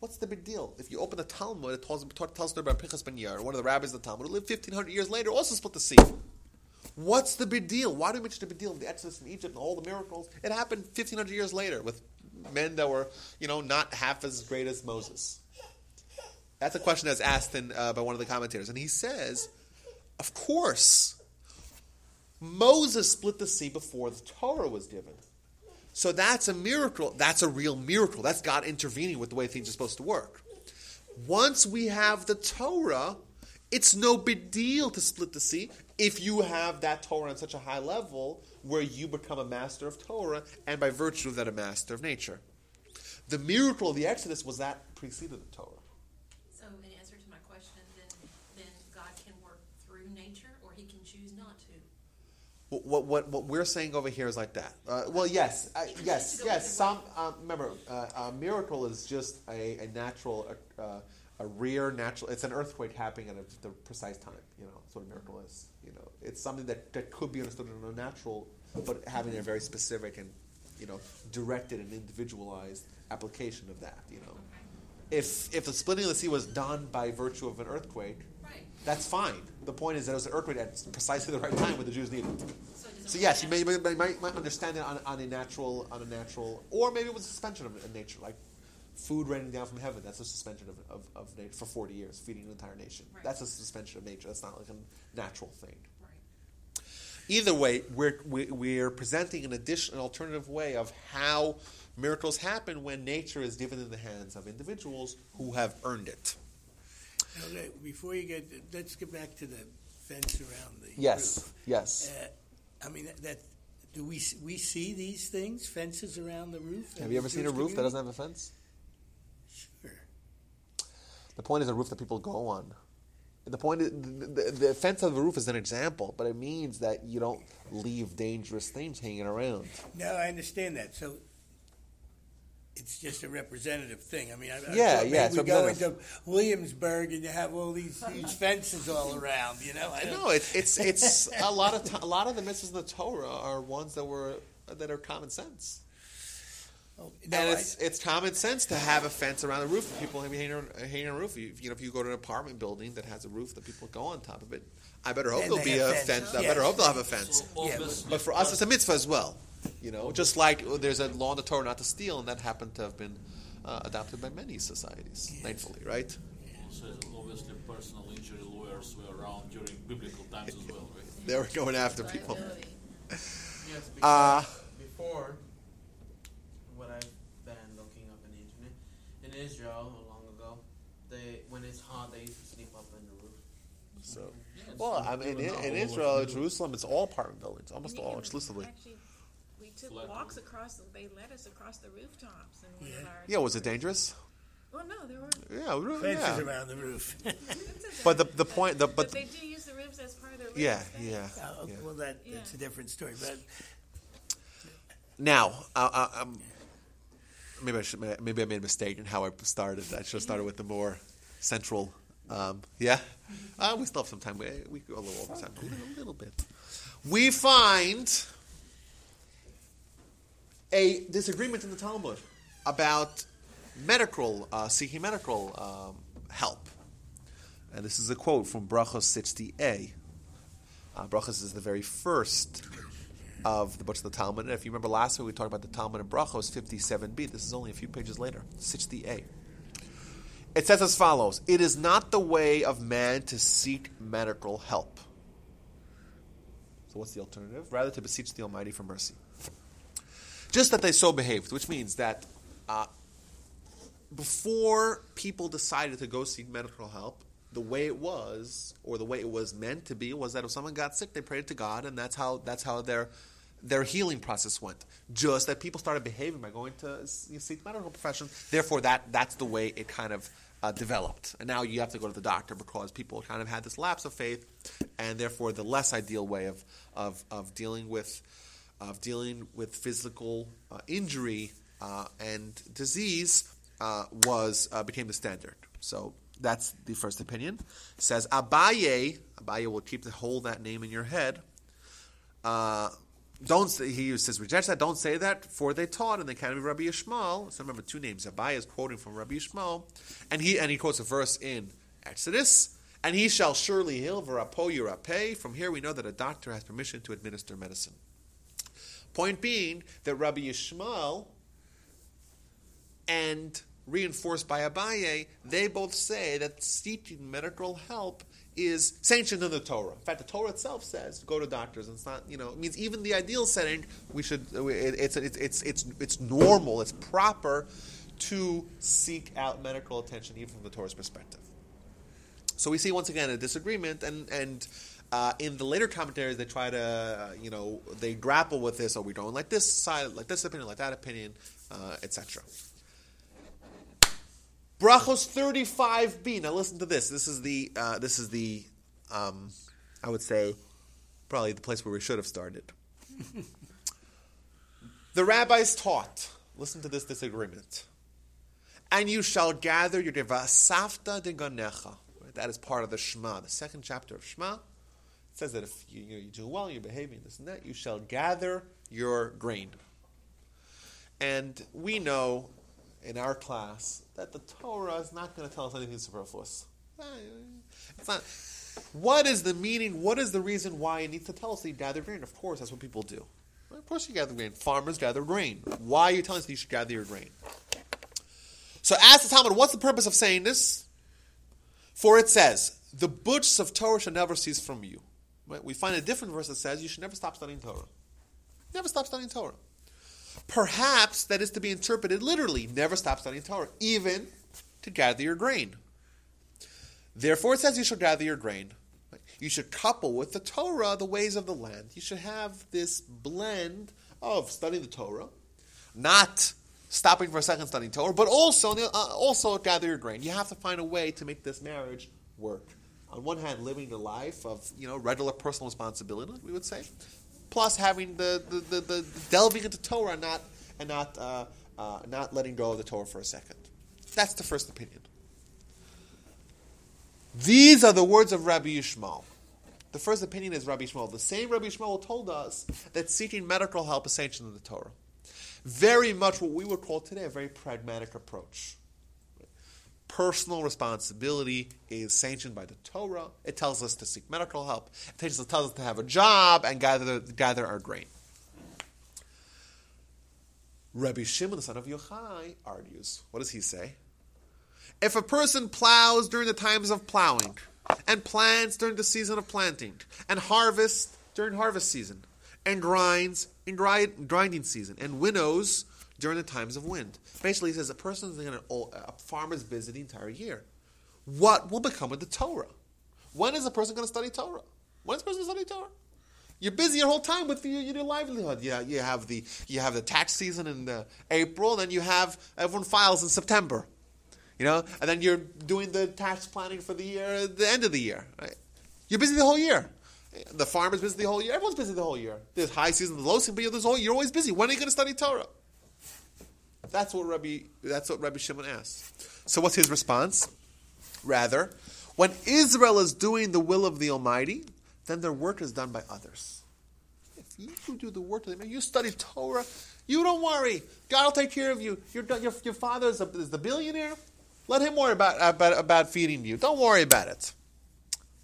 What's the big deal? If you open the Talmud, it tells, tells about Pinchas ben Yair, one of the rabbis of the Talmud, who lived 1,500 years later, also split the sea. What's the big deal? Why do we mention the big deal? The Exodus in Egypt and all the miracles. It happened 1,500 years later with men that were, you know, not half as great as Moses. That's a question that's asked in, uh, by one of the commentators. And he says, of course, Moses split the sea before the Torah was given. So that's a miracle. That's a real miracle. That's God intervening with the way things are supposed to work. Once we have the Torah, it's no big deal to split the sea if you have that Torah on such a high level where you become a master of Torah and by virtue of that a master of nature. The miracle of the Exodus was that preceded the Torah. So in answer to my question, then, then God can work through nature or he can choose not to. What, what, what, we're saying over here is like that. Uh, well, yes, uh, yes, yes. Some um, remember, uh, a miracle is just a, a natural, uh, a rare natural. It's an earthquake happening at a, the precise time. You know, that's what a miracle is. You know, it's something that, that could be understood in a natural, but having a very specific and you know directed and individualized application of that. You know, if if the splitting of the sea was done by virtue of an earthquake, Right. that's fine. The point is that it was an earthquake at precisely the right time when the Jews needed it. So So yes, you may, may, might, might understand it on, on a natural, on a natural, or maybe it was a suspension of, of nature, like food raining down from heaven. That's a suspension of, of, of nature for forty years, feeding an entire nation. Right. That's a suspension of nature. That's not like a natural thing. Right. Either way, we're we, we're presenting an additional an alternative way of how miracles happen when nature is given in the hands of individuals who have earned it. Okay, before you get, let's get back to the fence around the Yes, roof. yes. Uh, I mean, that, that, do we, we see these things, fences around the roof? Have you ever seen a roof that doesn't have a fence? Sure. The point is a roof that people go on. The point is the, the, the fence of the roof is an example, but it means that you don't leave dangerous things hanging around. No, I understand that. So it's just a representative thing. I mean, I, I Yeah, thought yeah, we go representative. into Williamsburg and you have all these huge fences all around. You know, I don't- No, it's it's it's a lot of t- a lot of the mitzvahs in the Torah are ones that were that are common sense. oh, no, and I- it's it's common sense to have a fence around the roof. People hang hanging on, hanging on a roof. You, you know, if you go to an apartment building that has a roof that people go on top of it, I better hope Then there'll be a have fence. fence, I yeah. better hope they'll have a fence. So all Yeah, this But for us, it's a mitzvah as well. You know, just like there's a law in the Torah not to steal, and that happened to have been uh, adopted by many societies, thankfully, right? also, obviously personal injury lawyers were around during biblical times as well, right? They were going after people. Yes, because Uh, before, what I've been looking up in the internet, in Israel, long ago, they when it's hot, they used to sleep up in the roof. So, Yeah, well, I mean, in, now, in Israel, Jerusalem, it's all apartment buildings, almost all, exclusively. Actually, we took Flat walks roof. across. They led us across the rooftops, and we Yeah. our Yeah, was it dangerous? Well, no, there were. Yeah, really, fences yeah. around the roof. But the the point, the But, but they do use the roofs as part of their yeah, space. yeah. Uh, yeah. Well, that Yeah. that's a different story. But Now, uh, uh, um, maybe I should, maybe I made a mistake in how I started. I should have started with the more central. Um, yeah, uh, we still have some time. We, we go a little over time, a little, a little bit. We find a disagreement in the Talmud about medical uh, seeking medical um, help, and this is a quote from Brachos 60a. Uh, Brachos is the very first of the books of the Talmud. And if you remember last week, we talked about the Talmud in Brachos 57b. This is only a few pages later, 60a. It says as follows It is not the way of man to seek medical help. So, what's the alternative? Rather, to beseech the Almighty for mercy. Just that they so behaved, which means that uh, before people decided to go seek medical help, the way it was, or the way it was meant to be, was that if someone got sick, they prayed to God, and that's how that's how their their healing process went. Just that people started behaving by going to seek medical profession. Therefore, that that's the way it kind of uh, developed. And now you have to go to the doctor because people kind of had this lapse of faith, and therefore the less ideal way of of, of dealing with of dealing with physical uh, injury uh, and disease uh, was uh, became the standard. So that's the first opinion. It says Abaye. Abaye will keep the hold that name in your head. Uh, don't say, he says reject that. Don't say that, for they taught in the academy of Rabbi Yishmael. So remember two names. Abaye is quoting from Rabbi Yishmael, and he and he quotes a verse in Exodus. And he shall surely heal v'rapo yirapeh. From here we know that a doctor has permission to administer medicine. Point being that Rabbi Yishmael and reinforced by Abaye, they both say that seeking medical help is sanctioned in the Torah. In fact, the Torah itself says go to doctors. It's not, you know, it means even the ideal setting, we should. It's it's it's it's it's normal. It's proper to seek out medical attention, even from the Torah's perspective. So we see once again a disagreement, and and uh, in the later commentaries they try to, uh, you know, they grapple with this. Are we going like this side, like this opinion, like that opinion, uh, etc. Brachos 35b. Now listen to this. This is the uh, this is the um, I would say probably the place where we should have started. the rabbis taught. Listen to this disagreement. And you shall gather your devasafta de ganecha. That is part of the Shema, the second chapter of Shema. It says that if you, you, do well, you're behaving this and that, you shall gather your grain. And we know in our class that the Torah is not going to tell us anything superfluous. It's not. What is the meaning? What is the reason why it needs to tell us that you gather grain? Of course, that's what people do. Of course, you gather grain. Farmers gather grain. Why are you telling us that you should gather your grain? So, ask the Talmud, what's the purpose of saying this? For it says, "The books of Torah shall never cease from you." We find a different verse that says, "You should never stop studying Torah." Never stop studying Torah. Perhaps that is to be interpreted literally never stop studying Torah, even to gather your grain. Therefore, it says you should gather your grain. You should couple with the Torah the ways of the land. You should have this blend of studying the Torah, not stopping for a second studying Torah, but also uh, also gather your grain. You have to find a way to make this marriage work. On one hand, living the life of you know regular personal responsibility, we would say, plus having the, the, the, the delving into Torah and not and not uh, uh, not letting go of the Torah for a second. That's the first opinion. These are the words of Rabbi Yishmael. The first opinion is Rabbi Yishmael. The same Rabbi Yishmael told us that seeking medical help is sanctioned in the Torah. Very much what we would call today a very pragmatic approach. Personal responsibility is sanctioned by the Torah. It tells us to seek medical help. It tells us, to have a job and gather, gather our grain. Rabbi Shimon, the son of Yochai, argues. What does he say? If a person plows during the times of plowing, and plants during the season of planting, and harvests during harvest season, and grinds in grinding season, and winnows during the times of wind. Basically, he says a person is going to oh, a farmer's busy the entire year. What will become of the Torah? When is a person going to study Torah? When is a person going to study Torah? You're busy your whole time with your, your livelihood. Yeah, you have the you have the tax season in April, then you have everyone files in September. You know, and then you're doing the tax planning for the year, the end of the year. Right? You're busy the whole year. The farmer's busy the whole year. Everyone's busy the whole year. There's high season, the low season, but you're, you're always busy. When are you going to study Torah? That's what Rabbi. That's what Rabbi Shimon asked. So what's his response? Rather, when Israel is doing the will of the Almighty, then their work is done by others. If you do the work of the you study Torah, you don't worry. God will take care of you. Your, your, your father is, a, is the billionaire. Let him worry about, about, about feeding you. Don't worry about it.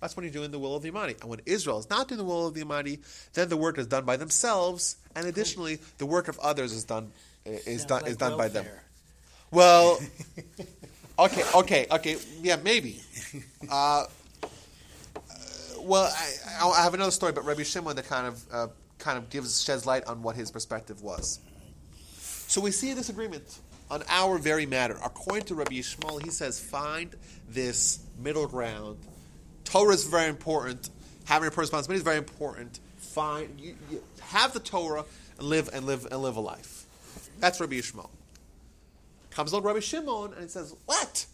That's when you're doing the will of the Almighty. And when Israel is not doing the will of the Almighty, then the work is done by themselves, and additionally, the work of others is done is done like is done by them. welfare. Well, okay, okay, okay, yeah, maybe. Uh, well, I, I have another story, but Rabbi Shimon that kind of uh, kind of gives sheds light on what his perspective was. So we see a disagreement on our very matter. According to Rabbi Yishmael, he says find this middle ground. Torah is very important. Having a personal responsibility is very important. Find you, you have the Torah and live and live and live a life. That's Rabbi Yishmael. Comes along Rabbi Shimon and he says, "What?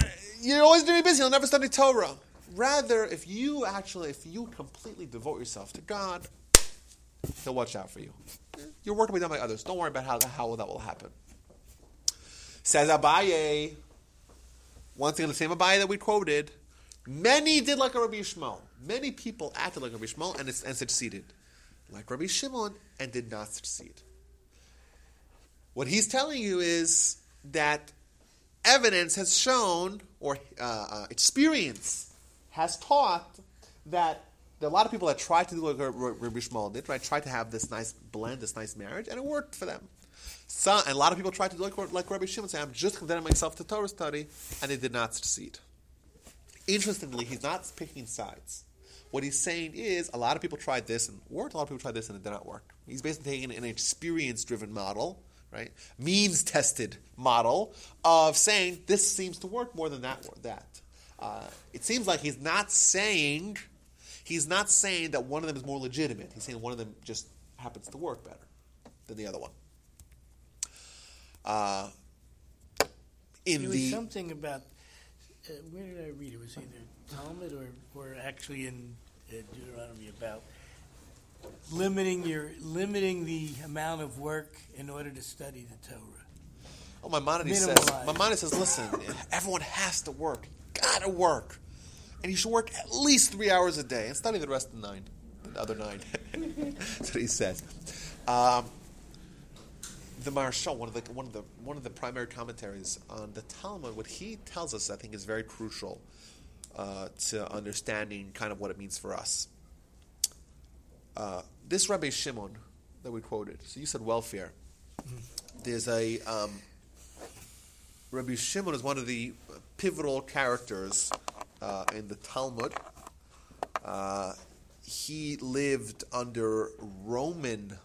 Uh, you're always going to busy. You'll never study Torah. Rather, if you actually, if you completely devote yourself to God, He'll watch out for you. Your work will be done by others. Don't worry about how, how that will happen." Says Abaye. Once again, the same Abaye that we quoted. Many did like Rabbi Yishmael. Many people acted like Rabbi Yishmael and, and succeeded. like Rabbi Shimon, and did not succeed. What he's telling you is that evidence has shown, or uh, uh, experience has taught, that there are a lot of people that tried to do what Rabbi Shmuel did, right? Tried to have this nice blend, this nice marriage, and it worked for them. Some, and a lot of people tried to do like, like Rabbi Shimon, say, I'm just condemning myself to Torah study, and they did not succeed. Interestingly, he's not picking sides. What he's saying is, a lot of people tried this and worked, a lot of people tried this and it did not work. He's basically taking an experience driven model, right? Means tested model of saying this seems to work more than that. that. Uh, it seems like he's not saying he's not saying that one of them is more legitimate. He's saying one of them just happens to work better than the other one. Uh, in there the was something about uh, where did I read it? Was either Talmud or, or actually in uh, Deuteronomy about limiting your limiting the amount of work in order to study the Torah. Oh, Maimonides says. Minimalize. Maimonides says, listen, everyone has to work. Gotta work, and you should work at least three hours a day and study the rest of the nine, the other nine. That's what he says. Um, the Maharsha, one of the one of the one of the primary commentaries on the Talmud, what he tells us, I think, is very crucial uh, to understanding kind of what it means for us. Uh, this Rabbi Shimon that we quoted. So you said welfare. There's a um, Rabbi Shimon is one of the pivotal characters uh, in the Talmud. Uh, he lived under Roman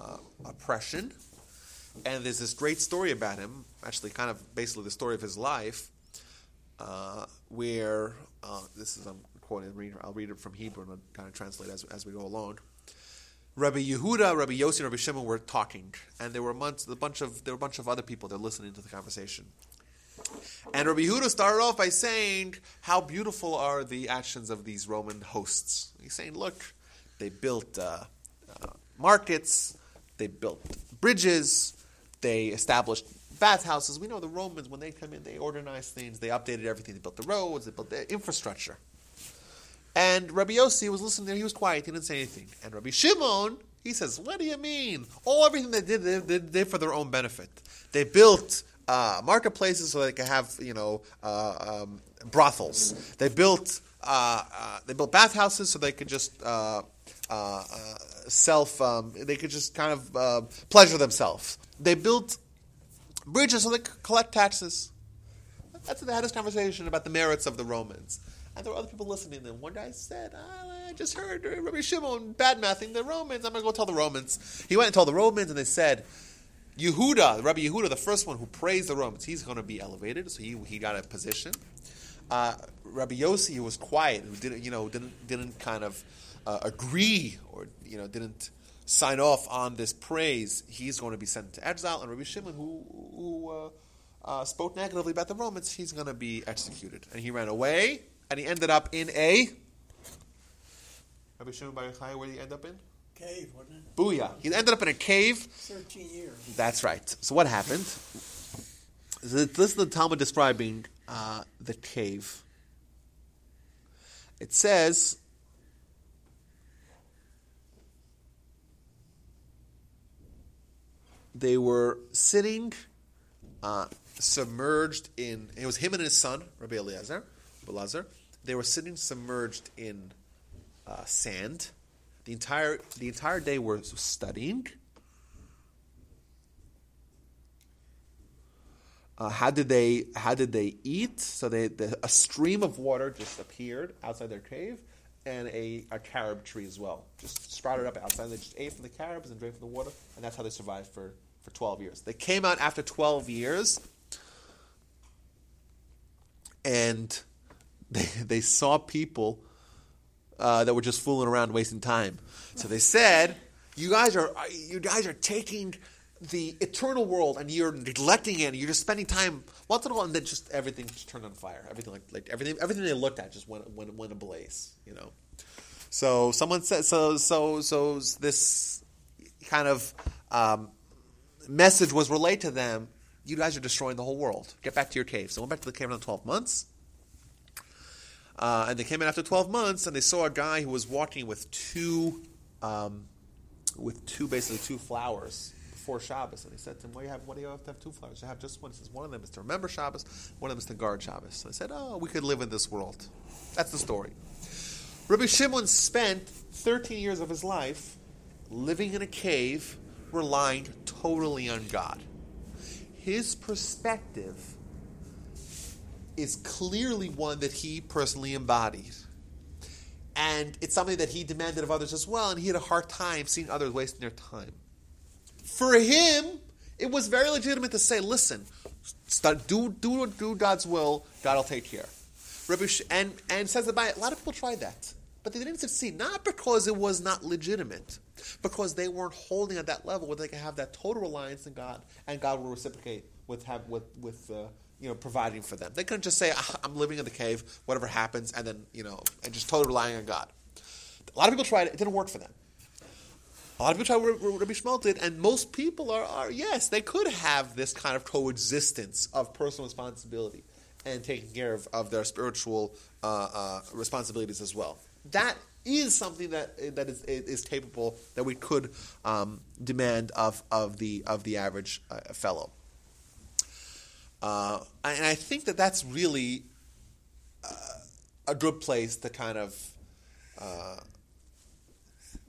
uh, oppression, and there's this great story about him. Actually, kind of basically the story of his life, uh, where uh, this is I'm quoting. I'll read it from Hebrew and I'll kind of translate as as we go along. Rabbi Yehuda, Rabbi Yossi, and Rabbi Shimon were talking, and there were a bunch, of there were a bunch of other people. They're listening to the conversation. And Rabbi Yehuda started off by saying how beautiful are the actions of these Roman hosts. He's saying, look, they built uh, uh, markets, they built bridges, they established bathhouses. We know the Romans, when they come in, they organized things, they updated everything, they built the roads, they built the infrastructure. And Rabbi Yossi was listening there, he was quiet, he didn't say anything. And Rabbi Shimon, he says, What do you mean? All everything they did, they did, they did for their own benefit. They built uh, marketplaces so they could have, you know, uh, um, brothels. They built uh, uh, they built bathhouses so they could just uh, uh, self um, they could just kind of uh, pleasure themselves. They built bridges so they could collect taxes. That's what they had this conversation about the merits of the Romans. And there were other people listening. And one guy said, "Ah, I just heard Rabbi Shimon bad-mouthing the Romans. I'm going to go tell the Romans. He went and told the Romans, and they said, Yehuda, Rabbi Yehuda, the first one who praised the Romans, he's going to be elevated. So he, he got a position. Uh, Rabbi Yossi, who was quiet, who didn't, you know, didn't, didn't kind of uh, agree or, you know, didn't sign off on this praise, he's going to be sent to exile. And Rabbi Shimon, who, who uh, uh, spoke negatively about the Romans, he's going to be executed. And he ran away, and he ended up in a. Rabbi Shimon Bar Yochai, where did he end up in? Cave, wasn't it? Booyah. He ended up in a cave. 13 years. That's right. So what happened? This is the Talmud describing uh, the cave. It says. They were sitting uh, submerged in. It was him and his son, Rabbi Eliezer, Belazar. They were sitting submerged in uh, sand. The entire the entire day were studying. Uh, how did they How did they eat? So they the, a stream of water just appeared outside their cave, and a, a carob tree as well just sprouted up outside. They just ate from the carobs and drank from the water, and that's how they survived for for twelve years. They came out after twelve years, and they they saw people uh, that were just fooling around, wasting time. So they said, "You guys are you guys are taking the eternal world and you're neglecting it. and You're just spending time once in a while, and then just everything just turned on fire. Everything like like everything everything they looked at just went went went ablaze. You know. So someone said so so so this kind of um, message was relayed to them. You guys are destroying the whole world. Get back to your cave. So went back to the cave another twelve months. Uh, and they came in after 12 months and they saw a guy who was walking with two um, with two, basically two flowers before Shabbos, and he said to him, "Why you have? Do you have to have two flowers? You have just one." He says, "One of them is to remember Shabbos, one of them is to guard Shabbos." So I said, "Oh, we could live in this world." That's the story. Rabbi Shimon spent 13 years of his life living in a cave, relying totally on God. His perspective is clearly one that he personally embodied. And it's something that he demanded of others as well, and he had a hard time seeing others wasting their time. For him, it was very legitimate to say, listen, start, do, do, do God's will, God will take care. and, and says that a lot of people tried that, but they didn't succeed, not because it was not legitimate, because they weren't holding at that level where they could have that total reliance in God, and God will reciprocate with, have, with, with uh, you know, providing for them. They couldn't just say, ah, I'm living in the cave, whatever happens, and then, you know, and just totally relying on God. A lot of people tried it, it didn't work for them. A lot of people tried what Rabbi Shmuel did, and most people are, are, yes, they could have this kind of coexistence of personal responsibility and taking care of, of their spiritual uh, uh, responsibilities as well. That is something that that is, is capable that we could um, demand of, of the of the average uh, fellow. Uh, and I think that that's really uh, a good place to kind of, uh,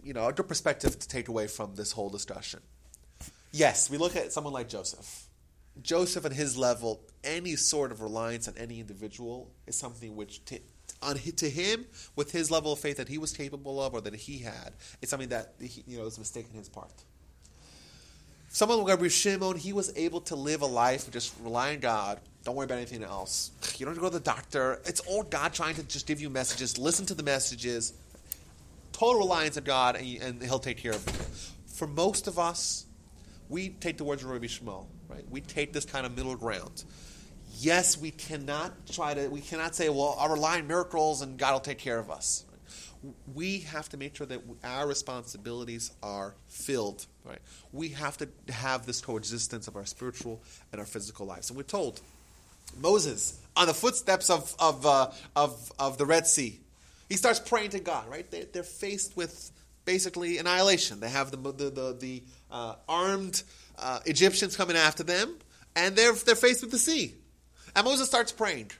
you know, a good perspective to take away from this whole discussion. Yes, we look at someone like Joseph. Joseph, at his level, any sort of reliance on any individual is something which, t- on to him, with his level of faith that he was capable of or that he had, it's something that he, you know is a mistake on his part. Someone like Rabbi Shimon, he was able to live a life just rely on God. Don't worry about anything else. You don't have to go to the doctor. It's all God trying to just give you messages. Listen to the messages. Total reliance on God, and, and He'll take care of you. For most of us, we take the words of Rabbi Shmuel, right? We take this kind of middle ground. Yes, we cannot try to. We cannot say, "Well, I'll rely on miracles, and God will take care of us." We have to make sure that our responsibilities are filled. Right? We have to have this coexistence of our spiritual and our physical lives. And we're told Moses on the footsteps of of uh, of, of the Red Sea, he starts praying to God. Right? They, they're faced with basically annihilation. They have the the the, the uh, armed uh, Egyptians coming after them, and they're they're faced with the sea. And Moses starts praying.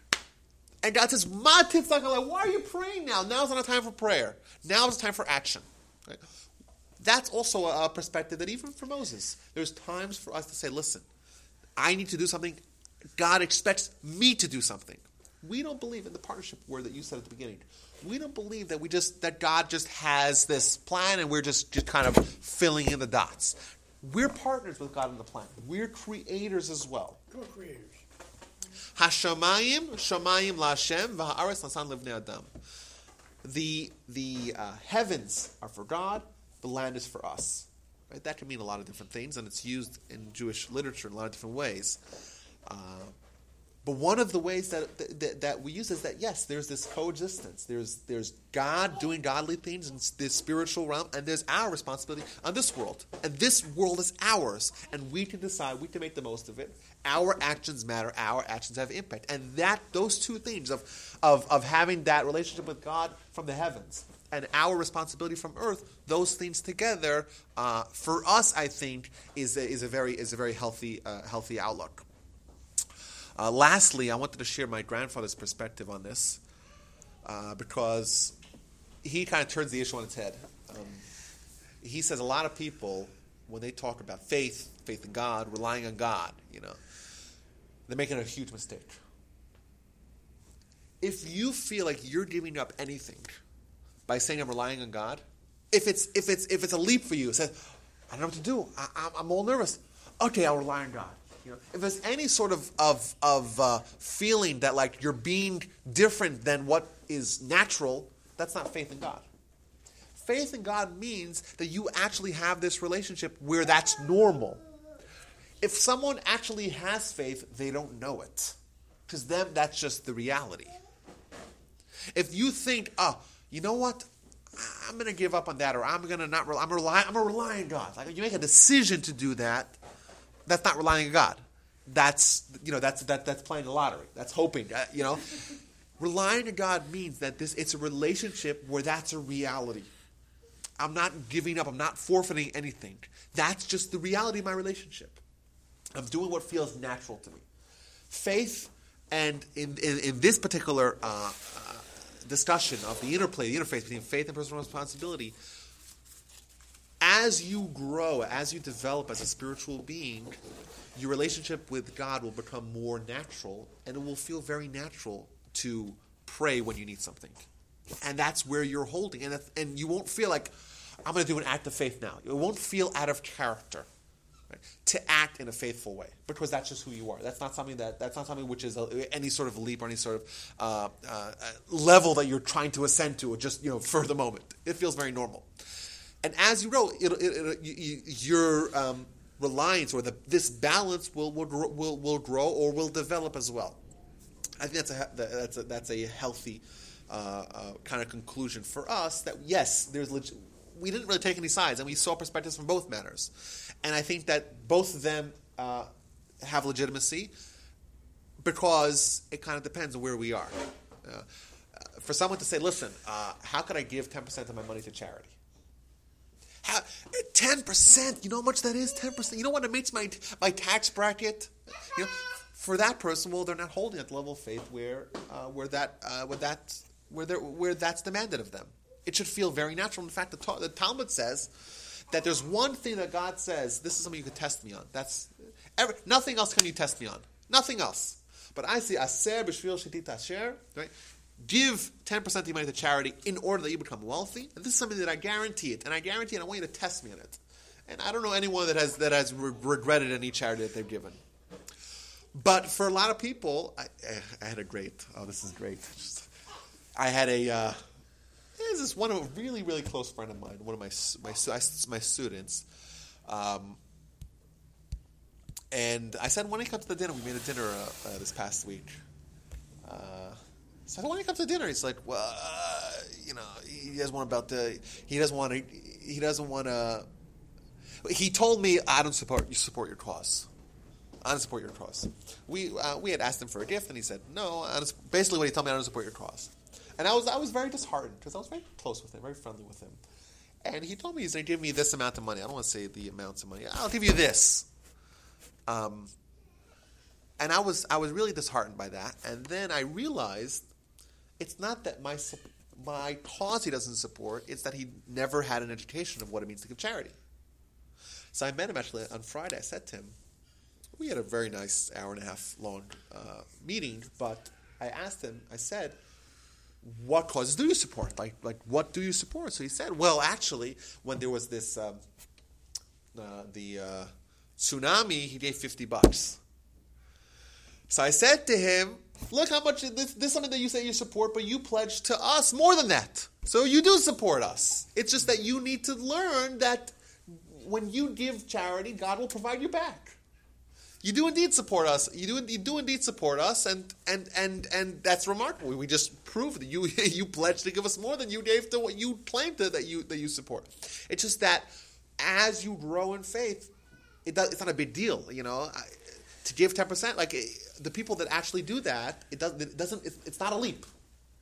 And God says, Ma like, why are you praying now? Now's not a time for prayer. Now is a time for action. Right? That's also a perspective that even for Moses, there's times for us to say, listen, I need to do something. God expects me to do something. We don't believe in the partnership word that you said at the beginning. We don't believe that we just that God just has this plan and we're just, just kind of filling in the dots. We're partners with God in the plan. We're creators as well. Co-creators. Hashamayim, Shamayim laShem, v'ha'aretz nasan livnei adam. The the uh, heavens are for God, the land is for us. Right? That can mean a lot of different things, and it's used in Jewish literature in a lot of different ways. Uh, but one of the ways that, that, that we use is that yes, there's this coexistence. There's there's God doing godly things in this spiritual realm, and there's our responsibility on this world. And this world is ours, and we can decide, we can make the most of it. Our actions matter. Our actions have impact, and that those two things of of of having that relationship with God from the heavens and our responsibility from earth, those things together, uh, for us, I think, is a, is a very is a very healthy uh, healthy outlook. Uh, lastly, I wanted to share my grandfather's perspective on this uh, because he kind of turns the issue on its head. Um, he says a lot of people, when they talk about faith, faith in God, relying on God, you know, they're making a huge mistake. If you feel like you're giving up anything by saying I'm relying on God, if it's if it's if it's a leap for you, it says I don't know what to do. I, I'm all nervous. Okay, I'll rely on God. You know, if there's any sort of of, of uh, feeling that like you're being different than what is natural, that's not faith in God. Faith in God means that you actually have this relationship where that's normal. If someone actually has faith, they don't know it. Because them, that's just the reality. If you think, oh, you know what? I'm going to give up on that, or I'm going to not rely. I'm rely. I'm going to rely on God. Like you make a decision to do that, that's not relying on God. That's you know that's that that's playing the lottery. That's hoping. Uh, you know, relying on God means that this it's a relationship where that's a reality. I'm not giving up. I'm not forfeiting anything. That's just the reality of my relationship. I'm doing what feels natural to me. Faith, and in, in, in this particular uh, uh, discussion of the interplay, the interface between faith and personal responsibility, as you grow, as you develop as a spiritual being, your relationship with God will become more natural, and it will feel very natural to pray when you need something. And that's where you're holding, and, and you won't feel like, I'm going to do an act of faith now. It won't feel out of character right, to act in a faithful way because that's just who you are. That's not something that that's not something which is a, any sort of leap or any sort of uh, uh, level that you're trying to ascend to, just you know for the moment. It feels very normal. And as you grow, it, it, it, you, your um, reliance or the, this balance will, will will will grow or will develop as well. I think that's a that's a, that's a healthy uh, uh, kind of conclusion for us. That yes, there's leg- we didn't really take any sides, and we saw perspectives from both matters. And I think that both of them uh, have legitimacy because it kind of depends on where we are. Uh, for someone to say, "Listen, uh, how can I give ten percent of my money to charity?" Ten percent. You know how much that is? Ten percent. You know what it makes my my tax bracket? You know, for that person, well, they're not holding at the level of faith where uh, where that uh, where that where where that's demanded of them. It should feel very natural. In fact, the, the Talmud says that there's one thing that God says. This is something you can test me on. That's every, nothing else can you test me on. Nothing else. But I see aser b'shvil shetit asher. Right. Give 10% of your money to charity in order that you become wealthy. And this is something that I guarantee it. And I guarantee it, I want you to test me on it. And I don't know anyone that has, that has re- regretted any charity that they've given. But for a lot of people, I, I had a great, oh, this is great. Just, I had a, uh, this is one of a really, really close friend of mine, one of my, my, my students. Um, and I said, when he come to the dinner, we made a dinner uh, uh, this past week. Uh, so when he comes to dinner, he's like, well, uh, you know, he doesn't want about the, he doesn't want to, he doesn't want to. He told me, I don't support you support your cause. I don't support your cause. We uh, we had asked him for a gift, and he said no. basically, what he told me, I don't support your cause. And I was I was very disheartened because I was very close with him, very friendly with him. And he told me he's going to give me this amount of money. I don't want to say the amounts of money. I'll give you this. Um, and I was I was really disheartened by that. And then I realized it's not that my my cause he doesn't support; it's that he never had an education of what it means to give charity. So I met him actually on Friday. I said to him, we had a very nice hour and a half long uh, meeting, but I asked him. I said, "What causes do you support? Like, like what do you support?" So he said, "Well, actually, when there was this um, uh, the uh, tsunami, he gave fifty bucks." So I said to him, look how much this, this is something that you say you support, but you pledge to us more than that. So you do support us. It's just that you need to learn that when you give charity, God will provide you back. You do indeed support us. You do, you do indeed support us, and and and and that's remarkable. We just proved that you you pledged to give us more than you gave to what you claimed to, that you that you support. It's just that as you grow in faith, it does, it's not a big deal. You know, to give ten percent, like the people that actually do that, it doesn't. It doesn't. It's, it's not a leap.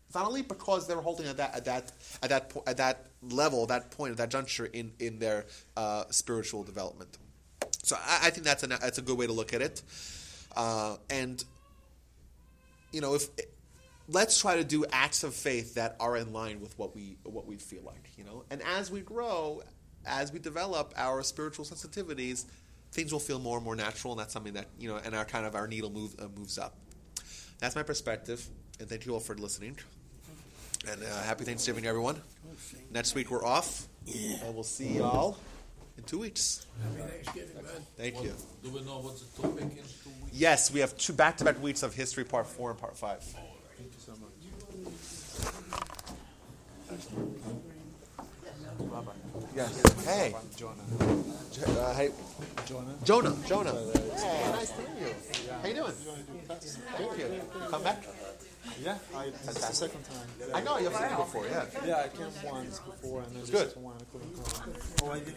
It's not a leap because they're holding at that at that at that at that level, that point, at that juncture in in their uh, spiritual development. So I, I, think that's a that's a good way to look at it. Uh, and you know, if let's try to do acts of faith that are in line with what we what we feel like. You know, and as we grow, as we develop our spiritual sensitivities, things will feel more and more natural, and that's something that you know, and our kind of our needle move, uh, moves up. That's my perspective, and thank you all for listening. And uh, happy Thanksgiving, everyone. Next week we're off, and we'll see y'all in two weeks. Happy Thanksgiving, bud. Thank What- you. Do we know what's the topic in two weeks? Yes, we have two back-to-back weeks of history, part four and part five. Yes. Hey. Jonah. Uh, hey. Jonah. Jonah. Jonah. Hey, nice to meet you. How you doing? Thank you. Come back. Yeah, I, this is the second time. I know you've seen me before. Yeah. Yeah, I came once before and then good. one I couldn't come. Oh, I did